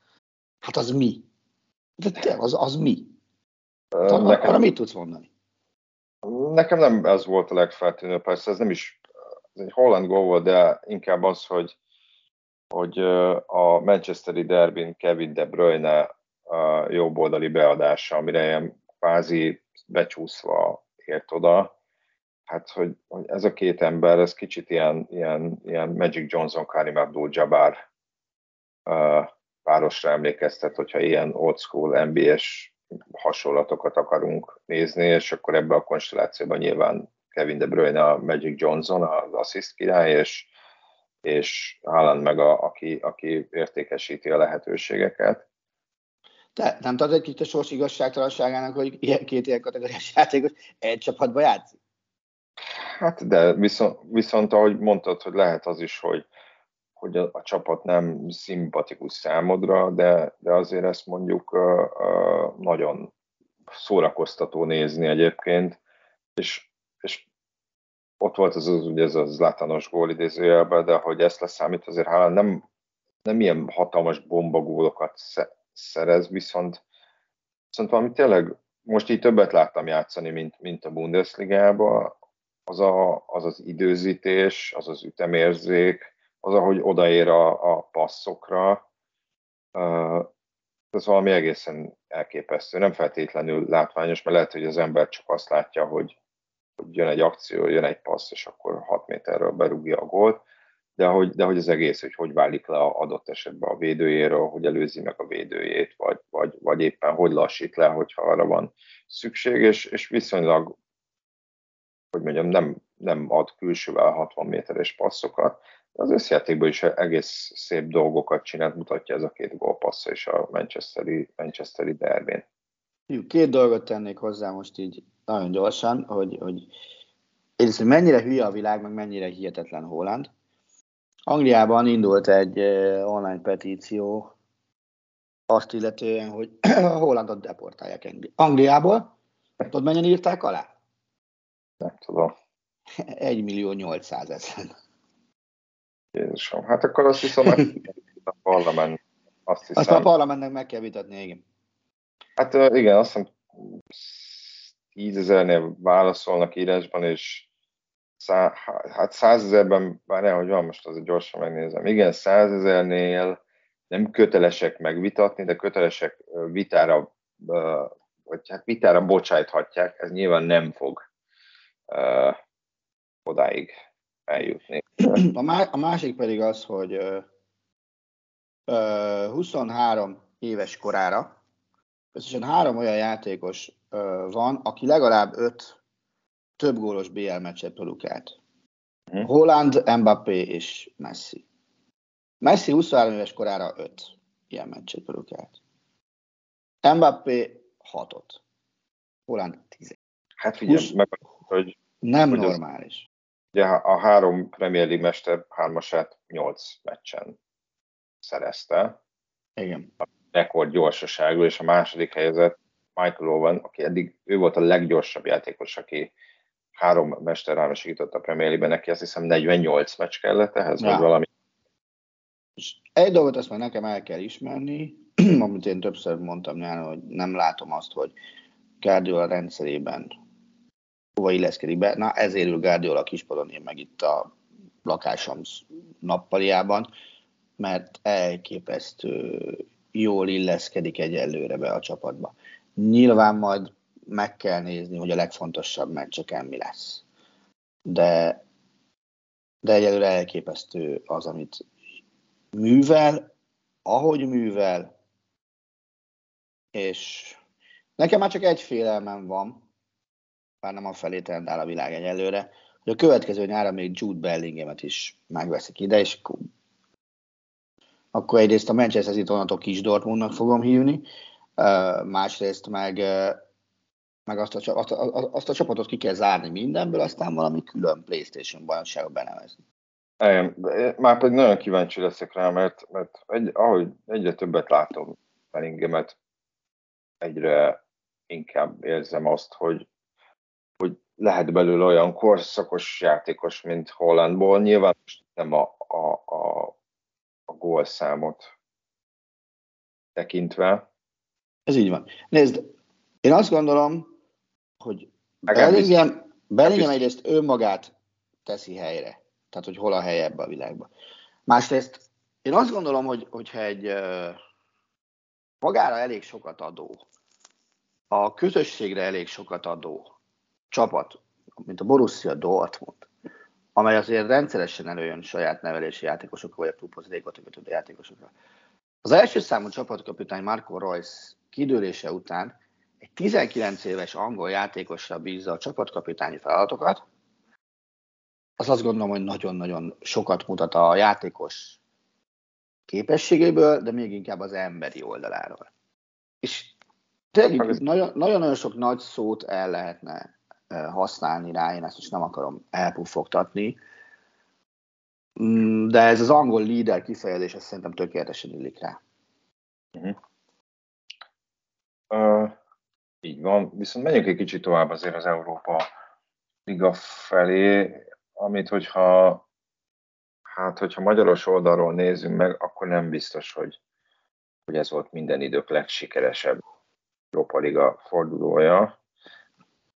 S2: hát az mi? De az, az mi? Talán nekem, arra mit tudsz mondani?
S1: Nekem nem ez volt a legfeltűnőbb, persze ez nem is ez egy holland gól volt, de inkább az, hogy, hogy a Manchesteri derbin Kevin De Bruyne a jobboldali beadása, amire ilyen kvázi becsúszva ért oda, hát hogy, hogy ez a két ember, ez kicsit ilyen, ilyen, ilyen Magic Johnson, Karim Abdul-Jabbar uh, párosra emlékeztet, hogyha ilyen old school NBA-s hasonlatokat akarunk nézni, és akkor ebbe a konstellációban nyilván Kevin De Bruyne a Magic Johnson, az assist király, és, és Haaland meg a, aki, aki értékesíti a lehetőségeket.
S2: Te nem egy kicsit a sors igazságtalanságának, hogy ilyen, két ilyen kategóriás [laughs] játékos egy csapatba játszik?
S1: Hát de viszont, viszont ahogy mondtad, hogy lehet az is, hogy, hogy a, a csapat nem szimpatikus számodra, de, de azért ezt mondjuk uh, uh, nagyon szórakoztató nézni egyébként, és, és ott volt az, az ugye ez a zlátanos gól idézőjelben, de hogy ezt leszámít, azért hála nem, nem ilyen hatalmas bombagólokat szerez, viszont, viszont valami tényleg, most így többet láttam játszani, mint, mint a Bundesliga-ba, az, a, az az időzítés, az az ütemérzék, az, ahogy odaér a, a passzokra, ez valami egészen elképesztő. Nem feltétlenül látványos, mert lehet, hogy az ember csak azt látja, hogy, hogy jön egy akció, jön egy passz, és akkor 6 méterről berúgja a gólt, de hogy, de hogy az egész, hogy hogy válik le a adott esetben a védőjéről, hogy előzi meg a védőjét, vagy, vagy, vagy éppen hogy lassít le, hogyha arra van szükség, és, és viszonylag, hogy mondjam, nem, nem ad külsővel 60 méteres passzokat, az összjátékban is egész szép dolgokat csinált, mutatja ez a két gólpassza és a Manchesteri, Manchesteri derbén.
S2: Két dolgot tennék hozzá most így nagyon gyorsan, hogy, hogy egyrészt, hogy mennyire hülye a világ, meg mennyire hihetetlen Holland. Angliában indult egy online petíció azt illetően, hogy [clears throat] a Hollandot deportálják Angliából. Tudod, mennyien írták alá?
S1: Nem tudom. [laughs]
S2: 1 millió 800 ezer.
S1: Jézusom, hát akkor azt hiszem, [laughs] a parlament.
S2: Azt, hiszem. azt a parlamentnek meg kell vitatni, igen.
S1: Hát igen, azt hiszem tízezernél válaszolnak írásban, és szá, hát százezerben, bár hogy van, most azért gyorsan megnézem. Igen, százezernél nem kötelesek megvitatni, de kötelesek vitára, vagy hát vitára bocsájthatják, ez nyilván nem fog uh, odáig eljutni.
S2: A, má, a másik pedig az, hogy 23 éves korára összesen három olyan játékos van, aki legalább öt több gólos BL meccset produkált. Hmm. Holland, Mbappé és Messi. Messi 23 éves korára 5 ilyen meccset produkált. Mbappé 6-ot. Holland 10.
S1: Hát figyelj, 20... meg, hogy...
S2: Nem hogy normális.
S1: Az, ugye a három Premier League mester hármasát 8 meccsen szerezte.
S2: Igen.
S1: A rekord gyorsaságú, és a második helyezett Michael Owen, aki eddig ő volt a leggyorsabb játékos, aki három mesterrel segített a Premier League-ben, neki azt hiszem 48 meccs kellett ehhez, ja. vagy valami.
S2: És egy dolgot azt már nekem el kell ismerni, [clears throat] amit én többször mondtam nyáron, hogy nem látom azt, hogy Guardiola rendszerében hova illeszkedik be. Na, ezért ül Guardiola kispadon, én meg itt a lakásom nappaliában, mert elképesztő jól illeszkedik egyelőre be a csapatba. Nyilván majd meg kell nézni, hogy a legfontosabb meccseken mi lesz. De, de egyelőre elképesztő az, amit művel, ahogy művel, és nekem már csak egy félelmem van, bár nem a felé trendál a világ egyelőre, hogy a következő nyára még Jude Bellinghamet is megveszik ide, és akkor, egyrészt a Manchester City onnantól kis Dortmundnak fogom hívni, másrészt meg meg azt a, azt, a, azt a csapatot ki kell zárni mindenből, aztán valami külön PlayStation bajnokságot benevezni.
S1: Igen, már pedig nagyon kíváncsi leszek rá, mert, mert egy, ahogy egyre többet látom Bellinghamet, egyre inkább érzem azt, hogy, hogy lehet belőle olyan korszakos játékos, mint Hollandból. Nyilván nem a, a, a, a gólszámot tekintve.
S2: Ez így van. Nézd, én azt gondolom, hogy Bellingham, Bellingham egyrészt önmagát teszi helyre. Tehát, hogy hol a helye ebbe a világban. Másrészt én azt gondolom, hogy, hogyha egy magára elég sokat adó, a közösségre elég sokat adó csapat, mint a Borussia Dortmund, amely azért rendszeresen előjön saját nevelési játékosokra, vagy a kötődő játékosokra. Az első számú csapatkapitány Marco Royce kidőlése után egy 19 éves angol játékosra bízza a csapatkapitányi feladatokat, az azt gondolom, hogy nagyon-nagyon sokat mutat a játékos képességéből, de még inkább az emberi oldaláról. És tényleg nagyon-nagyon sok nagy szót el lehetne használni rá, én ezt is nem akarom elpuffogtatni, mm, de ez az angol líder kifejezés, ez szerintem tökéletesen illik rá. Uh-huh.
S1: Uh, így van, viszont menjünk egy kicsit tovább azért az Európa Liga felé, amit hogyha hát hogyha magyaros oldalról nézünk meg, akkor nem biztos, hogy, hogy ez volt minden idők legsikeresebb Európa Liga fordulója.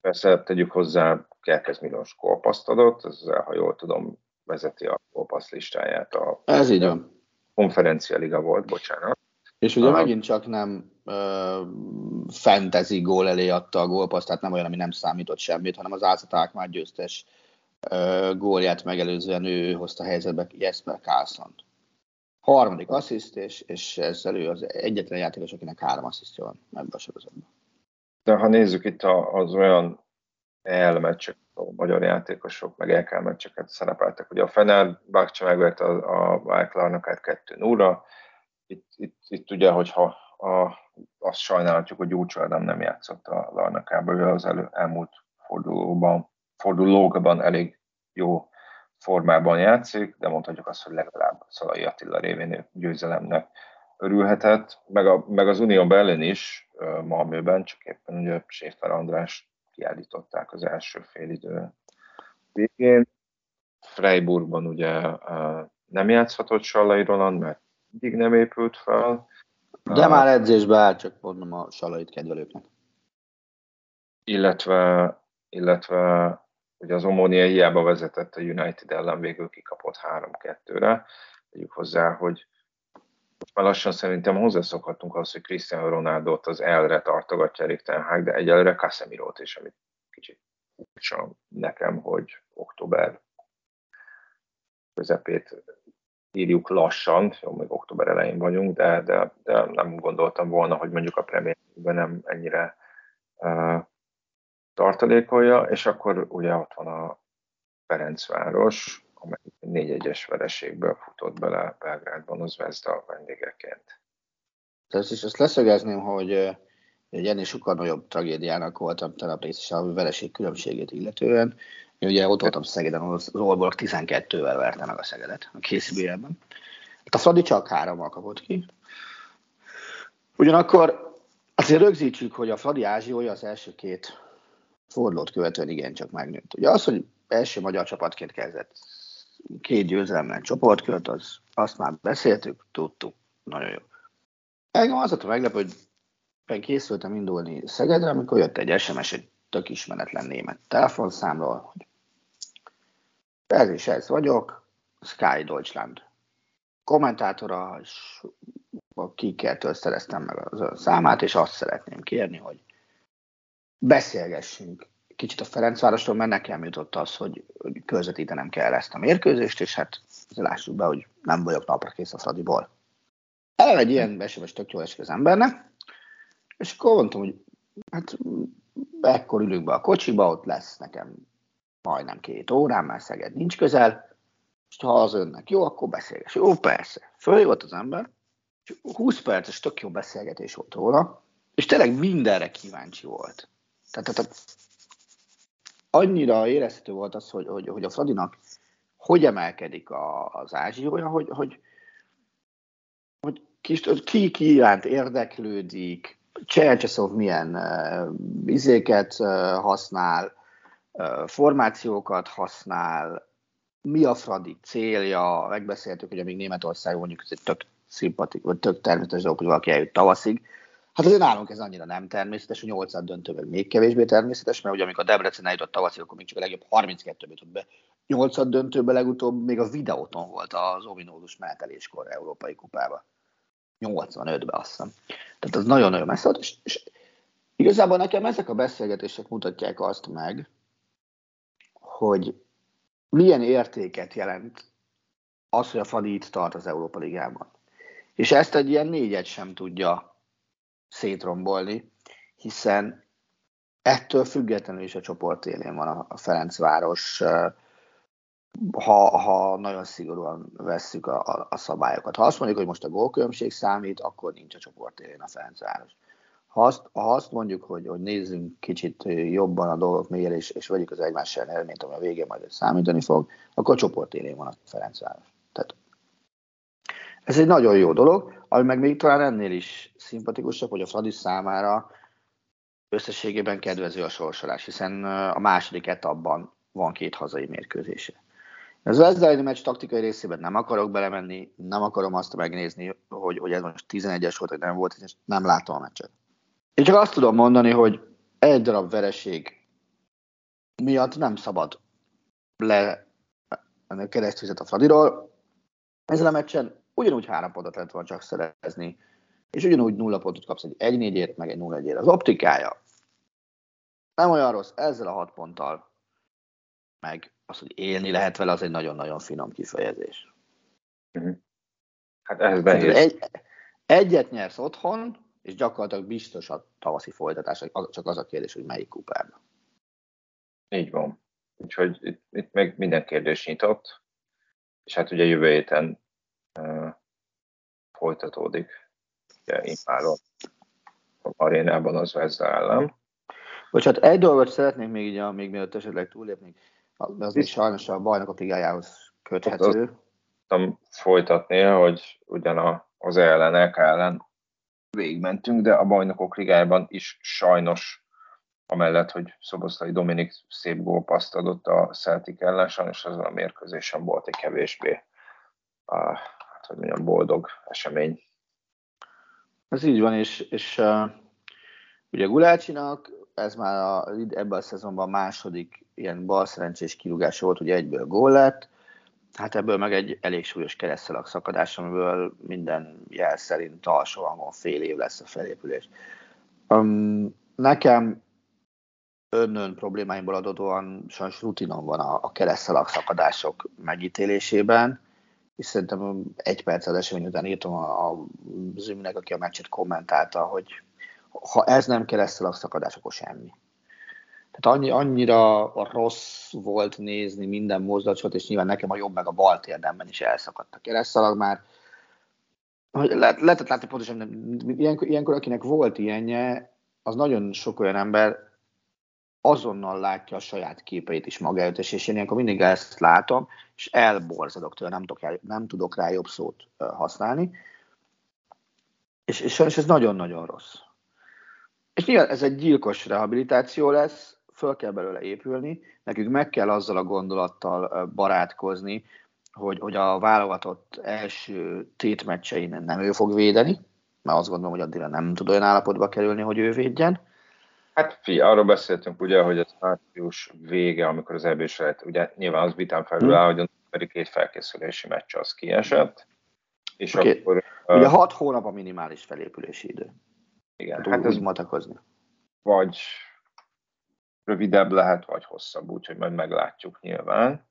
S1: Persze tegyük hozzá, Kerkez Milos gólpaszt adott, ezzel, ha jól tudom, vezeti a gólpassz listáját. A,
S2: ez így van.
S1: Konferencia Liga volt, bocsánat.
S2: És ugye Aha. megint csak nem fantasy gól elé adta a gólpaszt, tehát nem olyan, ami nem számított semmit, hanem az Álcaták már győztes gólját megelőzően ő hozta helyzetbe Jesper Carlson. Harmadik assziszt, és, és ezzel ő az egyetlen játékos, akinek három asszisztja van ebben a sorozatban.
S1: De ha nézzük itt az olyan EL meccsek, a magyar játékosok, meg EK meccseket szerepeltek, ugye a Fener Bakcsa megverte a, a Vájklarnakát 2-0, itt, itt, itt ugye, hogyha a, azt sajnálhatjuk, hogy Gyurcsó Ádám nem játszott a Larnakában, ő az elő, elmúlt fordulóban, fordulókban elég jó formában játszik, de mondhatjuk azt, hogy legalább Szalai Attila révén győzelemnek örülhetett, meg, a, meg az Unió Berlin is Malmöben, csak éppen ugye Séfer András kiállították az első félidő végén. Freiburgban ugye nem játszhatott Sallai Roland, mert mindig nem épült fel.
S2: De már edzésbe áll, csak mondom a salait kedvelőknek.
S1: Illetve, illetve ugye az Omónia hiába vezetett a United ellen, végül kikapott 3-2-re. Tegyük hozzá, hogy most már lassan szerintem hozzászokhatunk ahhoz, hogy Cristiano Ronaldo-t az elre tartogatja Erik Ten Hag, de egyelőre Casemiro-t is, amit kicsit furcsa nekem, hogy október közepét írjuk lassan, jó, még október elején vagyunk, de, de, de nem gondoltam volna, hogy mondjuk a Premier nem ennyire uh, tartalékolja, és akkor ugye ott van a Ferencváros, amely négy egyes vereségből futott bele Belgrádban az Vezda vendégeként.
S2: Tehát is azt leszögezném, hogy egy ennél sokkal nagyobb tragédiának voltam tegnap részes a vereség különbségét illetően. Én ugye ott voltam Szegeden, az Olborg 12-vel verte meg a Szegedet a készbélben. Hát a Fradi csak hárommal kapott ki. Ugyanakkor azért rögzítsük, hogy a Fradi ázsiója az első két fordulót követően igencsak megnőtt. Ugye az, hogy első magyar csapatként kezdett két győzelemmel csoportkört, az, azt már beszéltük, tudtuk, nagyon jó. Engem az a meglepő, hogy ben készültem indulni Szegedre, amikor jött egy SMS egy tök ismeretlen német telefonszámról, hogy ez is ez vagyok, Sky Deutschland kommentátora, és a kikertől szereztem meg az számát, és azt szeretném kérni, hogy beszélgessünk kicsit a Ferencvárosról, mert nekem jutott az, hogy, hogy közvetítenem kell ezt a mérkőzést, és hát lássuk be, hogy nem vagyok napra kész a Fradiból. El egy ilyen SMS tök jól esik az embernek, és akkor mondtam, hogy hát ekkor ülünk be a kocsiba, ott lesz nekem majdnem két órám, mert Szeged nincs közel, és ha az önnek jó, akkor beszélgess. Jó, persze. Följött az ember, és 20 perces tök jó beszélgetés volt róla, és tényleg mindenre kíváncsi volt. Tehát, tehát annyira érezhető volt az, hogy, hogy, hogy a Fradinak hogy emelkedik a, az ázsiója, hogy, hogy, hogy ki, ki, iránt érdeklődik, Csercseszov milyen uh, izéket uh, használ, formációkat használ, mi a Fradi célja, megbeszéltük, hogy amíg Németország mondjuk ez egy tök szimpatik, vagy tök természetes dolog, hogy valaki eljut tavaszig, Hát azért nálunk ez annyira nem természetes, hogy 8 döntővel még kevésbé természetes, mert ugye amikor a Debrecen eljutott tavaszig, akkor még csak a legjobb 32 jutott be. 8 döntőben legutóbb még a videóton volt az ominózus meneteléskor Európai Kupába. 85-ben azt hiszem. Tehát az nagyon-nagyon messze volt, és, és igazából nekem ezek a beszélgetések mutatják azt meg, hogy milyen értéket jelent az, hogy a Fadi itt tart az Európa Ligában. És ezt egy ilyen négyet sem tudja szétrombolni, hiszen ettől függetlenül is a csoport élén van a Ferencváros, ha, ha nagyon szigorúan vesszük a, a, a szabályokat. Ha azt mondjuk, hogy most a gólkülönbség számít, akkor nincs a csoport élén a Ferencváros. Ha azt, ha azt mondjuk, hogy, hogy nézzünk kicsit jobban a dolgok mélyre, és, és vegyük az egymás eredményt, ami a végén majd számítani fog, akkor a csoport élén van a Ferencváros. Tehát ez egy nagyon jó dolog, ami meg még talán ennél is szimpatikusabb, hogy a Fradi számára összességében kedvező a sorsolás, hiszen a második etapban van két hazai mérkőzése. Az elleni meccs taktikai részében nem akarok belemenni, nem akarom azt megnézni, hogy, hogy ez most 11-es volt, vagy nem volt, és nem látom a meccset. Én csak azt tudom mondani, hogy egy darab vereség miatt nem szabad le keresztüzet a Fradiról. Ezen a meccsen ugyanúgy három pontot lehet volna csak szerezni, és ugyanúgy nulla pontot kapsz egy 1 4 meg egy 0 1 Az optikája nem olyan rossz, ezzel a hat ponttal, meg az, hogy élni lehet vele, az egy nagyon-nagyon finom kifejezés.
S1: Mhm. Hát ehhez behéz.
S2: Egy, egyet nyersz otthon, és gyakorlatilag biztos a tavaszi folytatás, csak az a kérdés, hogy melyik kupában.
S1: Így van. Úgyhogy itt, itt még minden kérdés nyitott, és hát ugye jövő héten uh, folytatódik ugye Impáron a arénában az Vezda ellen.
S2: Bocsánat, egy dolgot szeretnék még így, még mielőtt esetleg túlépnék, az még sajnos a bajnokok ligájához köthető.
S1: Azt folytatni, hogy ugyan az ellenek ellen végigmentünk, de a bajnokok ligájában is sajnos amellett, hogy Szoboszlai Dominik szép gólpaszt adott a Celtic ellen, sajnos azon a mérkőzésen volt egy kevésbé a, hát, hogy mondjam, boldog esemény.
S2: Ez így van, és, és uh, ugye Gulácsinak ez már a, ebben a szezonban a második ilyen balszerencsés kirúgása volt, hogy egyből gól lett, hát ebből meg egy elég súlyos keresztelak szakadás, amiből minden jel szerint alsó hangon fél év lesz a felépülés. Um, nekem önnön problémáimból adódóan sajnos rutinom van a, a keresztelak szakadások megítélésében, és szerintem egy perc az esemény után írtam a, a Zümnek, aki a meccset kommentálta, hogy ha ez nem keresztel szakadás, akkor semmi. Tehát annyi, annyira rossz volt nézni minden mozdulatot, és nyilván nekem a jobb meg a bal térdemben is elszakadt a keresztalag már. Hogy le, lehetett látni pontosan, ilyenkor, ilyenkor, akinek volt ilyenje, az nagyon sok olyan ember azonnal látja a saját képeit is előtt, és én ilyenkor mindig ezt látom, és elborzadok tőle, nem tudok, rá, nem tudok rá jobb szót használni. És, és sajnos ez nagyon-nagyon rossz. És nyilván ez egy gyilkos rehabilitáció lesz, föl kell belőle épülni, nekünk meg kell azzal a gondolattal barátkozni, hogy, hogy a válogatott első tétmeccsein nem ő fog védeni, mert azt gondolom, hogy addigra nem tud olyan állapotba kerülni, hogy ő védjen.
S1: Hát fi, arról beszéltünk ugye, hogy ez március vége, amikor az eb lett, ugye nyilván az vitán felül hmm. áll, hogy pedig két felkészülési meccs az kiesett.
S2: És okay. akkor... Ugye hat hónap a minimális felépülési idő.
S1: Igen.
S2: Hát, hát úgy, ez matakozni.
S1: Vagy rövidebb lehet, vagy hosszabb, úgyhogy majd meglátjuk nyilván.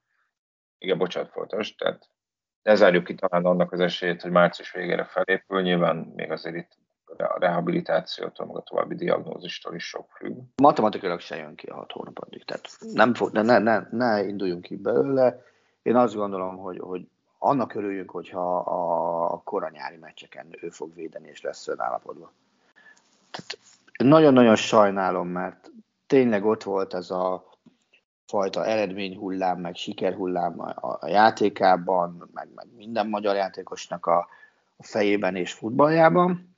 S1: Igen, bocsánat, folytasd, tehát ne zárjuk ki talán annak az esélyét, hogy március végére felépül, nyilván még azért itt a rehabilitációtól, meg a további diagnózistól is sok függ.
S2: Matematikailag se jön ki a hat hónap addig, tehát nem fog, ne, ne, ne induljunk ki belőle. Én azt gondolom, hogy, hogy annak örüljünk, hogyha a, koranyári meccseken ő fog védeni és lesz olyan állapotban. Tehát nagyon-nagyon sajnálom, mert tényleg ott volt ez a fajta eredményhullám, meg sikerhullám a, a játékában, meg, meg minden magyar játékosnak a, a fejében és futballjában.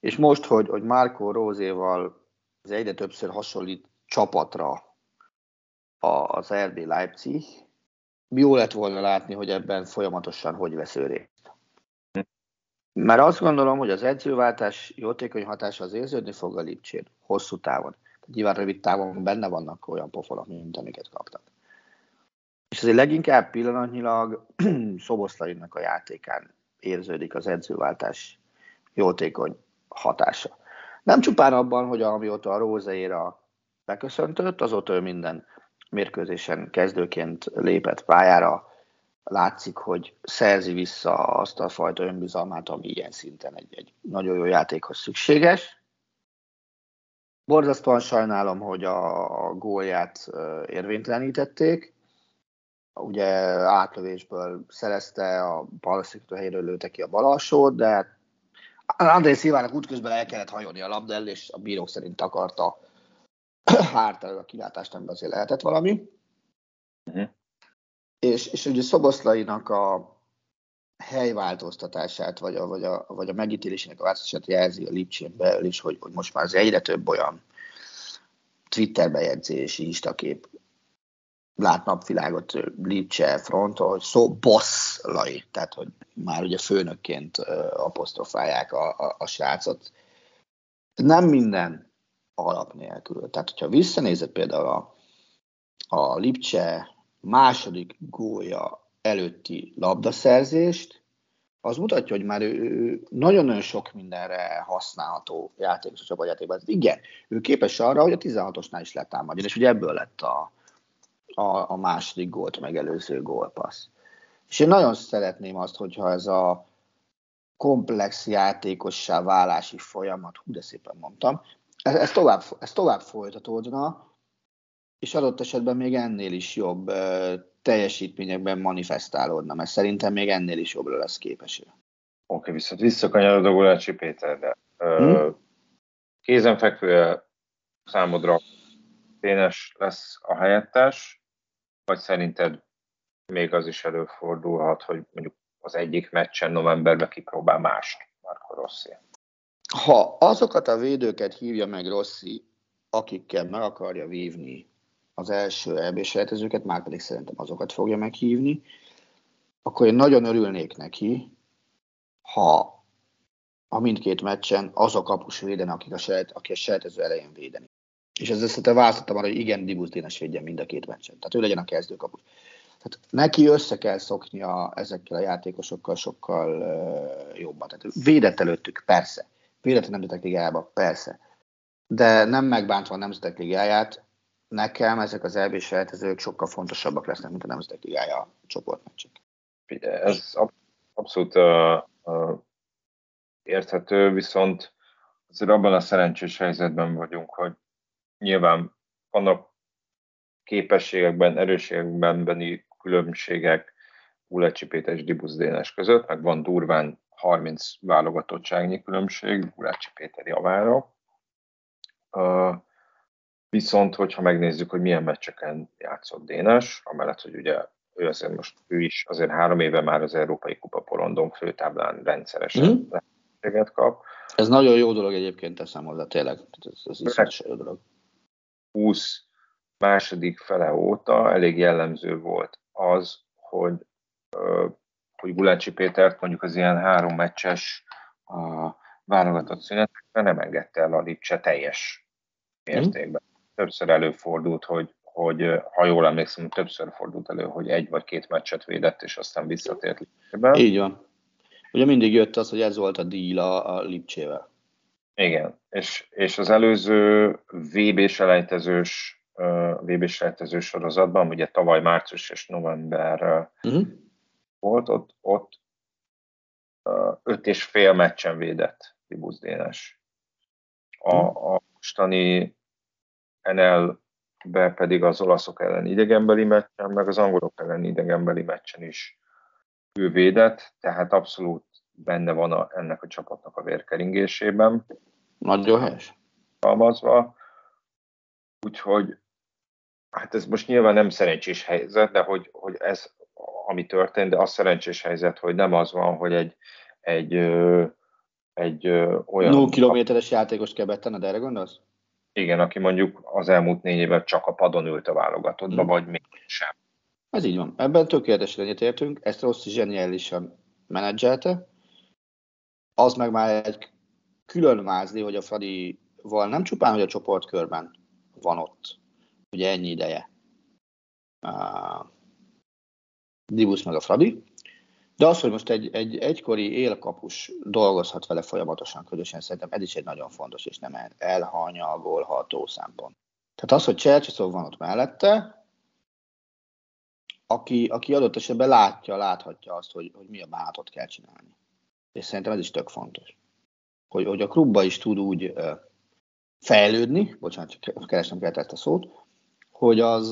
S2: És most, hogy, hogy Marco Rózéval az egyre többször hasonlít csapatra az RB Leipzig, jó lett volna látni, hogy ebben folyamatosan hogy vesz részt. Mert azt gondolom, hogy az edzőváltás jótékony hatása az érződni fog a Lipcsén hosszú távon. Nyilván rövid távon benne vannak olyan pofonok, mint amiket kaptak. És azért leginkább pillanatnyilag [clears throat] Szoboszlainak a játékán érződik az edzőváltás jótékony hatása. Nem csupán abban, hogy amióta a Rózeira beköszöntött, azóta ő minden mérkőzésen kezdőként lépett pályára, látszik, hogy szerzi vissza azt a fajta önbizalmát, ami ilyen szinten egy, egy nagyon jó játékhoz szükséges. Borzasztóan sajnálom, hogy a, gólját érvénytelenítették. Ugye átlövésből szerezte, a balszikító helyről lőtte ki a bal alsót, de hát André Szilvának útközben el kellett hajolni a labda és a bírók szerint akarta [clears throat] hárt a kilátást, amiben azért lehetett valami. Uh-huh. És, és ugye Szoboszlainak a helyváltoztatását, vagy a, vagy a, vagy a megítélésének a változtatását jelzi a Lipcsén belül is, hogy, hogy most már az egyre több olyan Twitter bejegyzés, instakép lát napvilágot Lipcse fronton, hogy szó bosszlai, tehát hogy már ugye főnökként apostrofálják a, a, a srácot. Nem minden alap nélkül. Tehát, hogyha visszanézett például a, a Lipcse második gólya előtti labdaszerzést, az mutatja, hogy már ő nagyon-nagyon sok mindenre használható játékos a csapatjátékban. Igen, ő képes arra, hogy a 16-osnál is letámadjon, és ugye ebből lett a, a, a második gólt megelőző gólpassz. És én nagyon szeretném azt, hogyha ez a komplex játékossá válási folyamat, hú de szépen mondtam, ez, ez, tovább, ez tovább folytatódna, és adott esetben még ennél is jobb teljesítményekben manifestálódna, mert szerintem még ennél is jobbra lesz képes. Oké,
S1: okay, viszont visszakanyarodok Gulácsi Péterre. Hmm? Kézenfekvő számodra Ténes lesz a helyettes, vagy szerinted még az is előfordulhat, hogy mondjuk az egyik meccsen novemberben kipróbál mást Marco Rossi?
S2: Ha azokat a védőket hívja meg Rossi, akikkel meg akarja vívni az első eb sejtezőket, már pedig szerintem azokat fogja meghívni, akkor én nagyon örülnék neki, ha a mindkét meccsen az a kapus védene, akik a sejt, aki a sejtező elején védeni. És ezzel szerintem választottam arra, hogy igen, Dibusz Dénes védjen mind a két meccsen. Tehát ő legyen a kezdőkapus. Tehát neki össze kell szoknia ezekkel a játékosokkal sokkal uh, jobban. Tehát védett előttük, persze. Védett a Nemzetek Ligájába, persze. De nem megbántva a Nemzetek Ligáját, nekem ezek az EB sejtezők sokkal fontosabbak lesznek, mint a Nemzetek Ligája csoportmeccsek.
S1: Ez abszolút uh, uh, érthető, viszont azért abban a szerencsés helyzetben vagyunk, hogy nyilván vannak képességekben, erősségekben beni különbségek Ulecsi Péter és Dibusz Dénes között, meg van durván 30 válogatottságnyi különbség Ulecsi Péter javára. Uh, viszont, hogyha megnézzük, hogy milyen meccseken játszott Dénes, amellett, hogy ugye ő azért most ő is azért három éve már az Európai Kupa porondon főtáblán rendszeresen mm. lehetőséget kap.
S2: Ez nagyon jó dolog egyébként teszem hozzá, tényleg. Ez, ez jó dolog.
S1: 20 második fele óta elég jellemző volt az, hogy, hogy Gulácsi Pétert mondjuk az ilyen három meccses a válogatott szünetekben nem engedte el a Lipcse teljes mértékben. Mm. Többször előfordult, hogy, hogy ha jól emlékszem, többször fordult elő, hogy egy vagy két meccset védett, és aztán visszatért
S2: Lipcsében. Így van. Ugye mindig jött az, hogy ez volt a díl a, a Lipcsével.
S1: Igen, és, és az előző VB-selejtezős VB sorozatban, ugye tavaly március és november uh-huh. volt, ott, ott öt és fél meccsen védett Tibusz Dénes. A, mhm. a mostani NL-be pedig az olaszok ellen idegenbeli meccsen, meg az angolok ellen idegenbeli meccsen is ő védett, tehát abszolút benne van a, ennek a csapatnak a vérkeringésében.
S2: Nagyon helyes.
S1: Almazva. Úgyhogy hát ez most nyilván nem szerencsés helyzet, de hogy, hogy ez, ami történt, de az szerencsés helyzet, hogy nem az van, hogy egy, egy, egy olyan...
S2: 0 kilométeres játékos kell betenned, erre gondolsz?
S1: Igen, aki mondjuk az elmúlt négy évben csak a padon ült a válogatottba, hmm. vagy még sem.
S2: Ez így van. Ebben tökéletesen egyetértünk. Ezt Rossi zseniálisan menedzselte. Az meg már egy külön mázli, hogy a Fradival nem csupán, hogy a csoportkörben van ott, ugye ennyi ideje. Uh, Dibusz meg a Fradi. De az, hogy most egy, egy egykori élkapus dolgozhat vele folyamatosan közösen, szerintem ez is egy nagyon fontos és nem elhanyagolható szempont. Tehát az, hogy Csercseszov van ott mellette, aki, aki adott esetben látja, láthatja azt, hogy, hogy mi a bánatot kell csinálni. És szerintem ez is tök fontos. Hogy, hogy a klubba is tud úgy uh, fejlődni, bocsánat, csak keresnem kellett ezt a szót, hogy az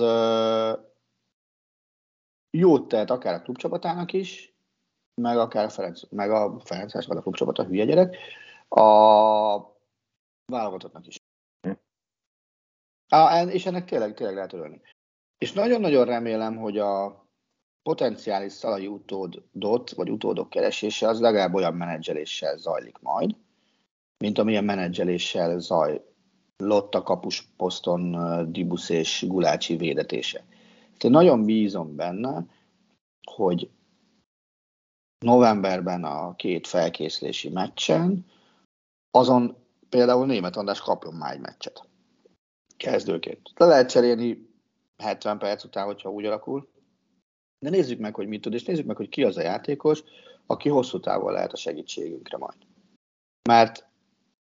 S2: jót tehet akár a klubcsapatának is, meg akár a Ferenc, meg a Ferences, vagy a klubcsapat, a hülye gyerek, a válogatottnak is. Á, és ennek tényleg, tényleg lehet örülni. És nagyon-nagyon remélem, hogy a potenciális szalai utódot, vagy utódok keresése az legalább olyan menedzseléssel zajlik majd, mint amilyen menedzseléssel zaj, Lotta kapus poszton Dibusz és Gulácsi védetése. én nagyon bízom benne, hogy novemberben a két felkészülési meccsen, azon például német András kapjon már egy meccset. Kezdőként. Le lehet cserélni 70 perc után, hogyha úgy alakul. De nézzük meg, hogy mit tud, és nézzük meg, hogy ki az a játékos, aki hosszú távon lehet a segítségünkre majd. Mert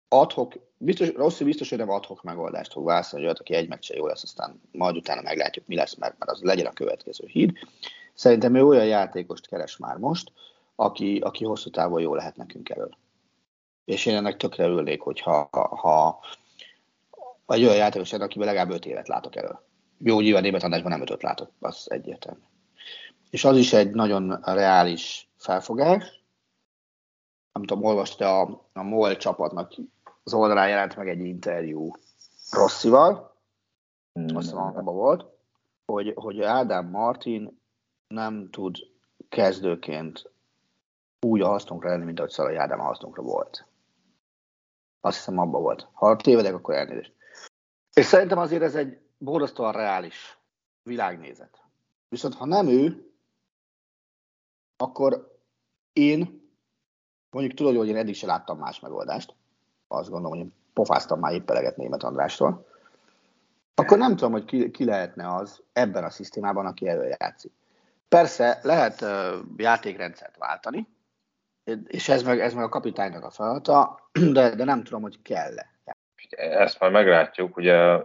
S2: adhok biztos, Rossi biztos, hogy nem adhok megoldást fog válaszolni, hogy aki egy meccse jó lesz, aztán majd utána meglátjuk, mi lesz, mert, mert az legyen a következő híd. Szerintem ő olyan játékost keres már most, aki, aki hosszú távon jó lehet nekünk elől. És én ennek tökre örülnék, hogyha ha egy olyan játékos, akiben legalább öt évet látok elől. Jó, nyilván német adásban nem ötöt látok, az egyértelmű. És az is egy nagyon reális felfogás. Nem tudom, olvasta a, a MOL csapatnak az oldalán jelent meg egy interjú Rosszival, mm. azt abban volt, hogy, hogy Ádám Martin nem tud kezdőként úgy a hasznunkra lenni, mint ahogy Szalai Ádám a hasznunkra volt. Azt hiszem abban volt. Ha tévedek, akkor elnézést. És szerintem azért ez egy borzasztóan reális világnézet. Viszont ha nem ő, akkor én, mondjuk tudod, hogy én eddig se láttam más megoldást, azt gondolom, hogy pofáztam már épp eleget német Andrástól, akkor nem tudom, hogy ki, ki lehetne az ebben a szisztémában, aki elő játszik. Persze lehet uh, játékrendszert váltani, és ez meg, ez meg a kapitánynak a feladata, de, de nem tudom, hogy kell-e.
S1: Ezt már meglátjuk, ugye,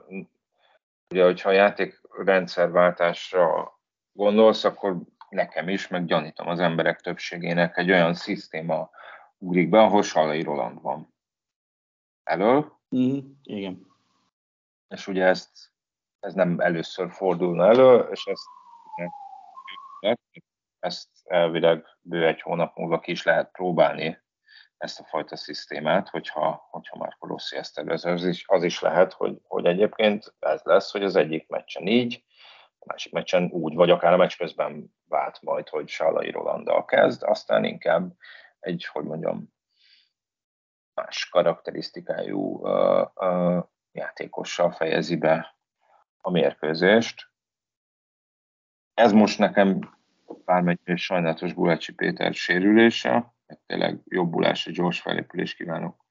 S1: ugye hogyha a játékrendszerváltásra gondolsz, akkor nekem is, meg gyanítom az emberek többségének egy olyan szisztéma ugrik be, ahol Salai Roland van. Elől?
S2: Mm, igen.
S1: És ugye ezt, ez nem először fordulna elő, és ezt, ezt elvileg bő egy hónap múlva ki is lehet próbálni ezt a fajta szisztémát, hogyha, hogyha már Rossi ezt tervez. Az is, az is lehet, hogy, hogy egyébként ez lesz, hogy az egyik meccsen így, a másik meccsen úgy, vagy akár a meccs közben vált majd, hogy Sallai Rolanddal kezd, aztán inkább egy, hogy mondjam, más karakterisztikájú uh, uh, játékossal fejezi be a mérkőzést. Ez most nekem bármennyire sajnálatos Gulácsi Péter sérülése, tényleg jobbulás, egy gyors felépülés kívánok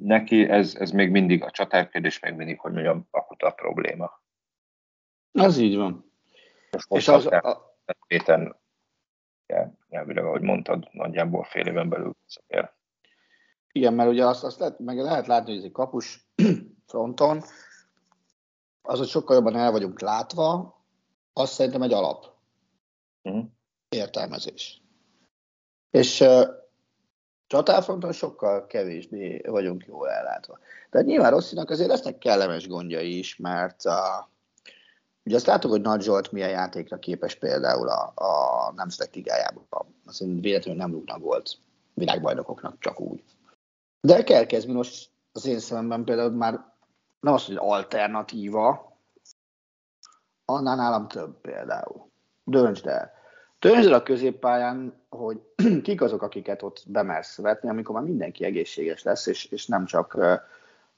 S1: neki, ez, ez még mindig a csatárkérdés, még mindig, hogy mondjam, akuta probléma.
S2: Az így van.
S1: Most és az, a... Péter, nyelvileg, ahogy mondtad, nagyjából fél éven belül visszatér.
S2: Igen, mert ugye azt, azt lehet, meg lehet látni, hogy ez egy kapus [clears throat] fronton, az, hogy sokkal jobban el vagyunk látva, az szerintem egy alap uh-huh. értelmezés. És uh, csatárfronton sokkal kevésbé vagyunk jól ellátva. De nyilván Rosszinak azért lesznek kellemes gondjai is, mert uh, ugye azt látok, hogy Nagy Zsolt milyen játékra képes például a, a Nemzetek Ligájában. Azt véletlenül nem rúgnak volt világbajnokoknak csak úgy. De Kerkez most az én szememben például már nem az, hogy alternatíva, annál nálam több például. Döntsd el. Döntsd el a középpályán, hogy [clears throat] kik azok, akiket ott bemersz vetni, amikor már mindenki egészséges lesz, és, és nem csak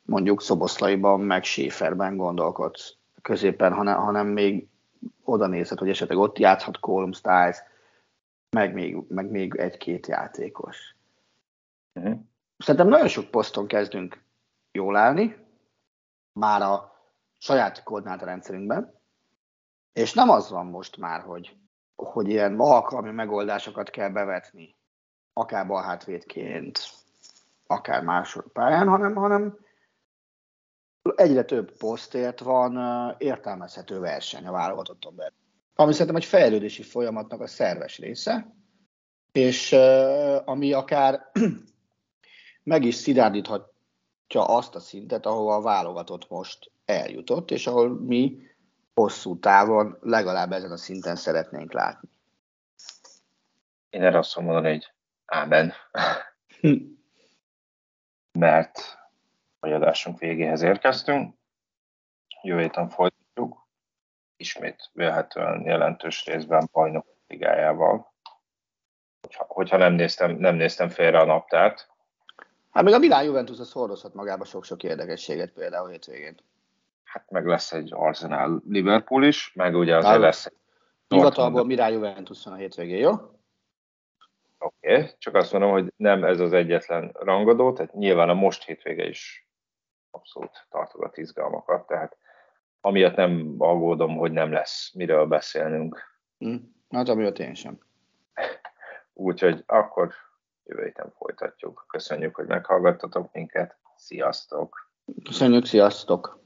S2: mondjuk Szoboszlaiban, meg Schäferben gondolkodsz középen, hanem, hanem még oda nézhet, hogy esetleg ott játszhat Colm Styles, meg még, meg még egy-két játékos. Uh-huh. Szerintem nagyon sok poszton kezdünk jól állni, már a saját koordinátorrendszerünkben, és nem az van most már, hogy, hogy ilyen alkalmi megoldásokat kell bevetni, akár balhátvédként, akár másodpályán, hanem, hanem egyre több posztért van értelmezhető verseny a válogatotton belül. Ami szerintem egy fejlődési folyamatnak a szerves része, és ami akár [clears throat] meg is szilárdíthatja azt a szintet, ahova a válogatott most eljutott, és ahol mi hosszú távon legalább ezen a szinten szeretnénk látni.
S1: Én erre azt mondom, hogy ámen. Hm. Mert a adásunk végéhez érkeztünk. Jövő héten folytatjuk. Ismét vélhetően jelentős részben bajnok ligájával. Hogyha, hogyha nem, néztem, nem néztem félre a naptárt,
S2: Hát még a Milán Juventus az hordozhat magába sok-sok érdekességet például hétvégén.
S1: Hát meg lesz egy Arsenal Liverpool is, meg ugye azért lesz egy
S2: Hivatalból Milán Juventus van a hétvégén, jó? Oké,
S1: okay. csak azt mondom, hogy nem ez az egyetlen rangadó, tehát nyilván a most hétvége is abszolút tartogat izgalmakat, tehát amiatt nem aggódom, hogy nem lesz miről beszélnünk.
S2: Hm, hát amiatt én sem. [laughs]
S1: Úgyhogy akkor jövő héten folytatjuk. Köszönjük, hogy meghallgattatok minket. Sziasztok!
S2: Köszönjük, sziasztok!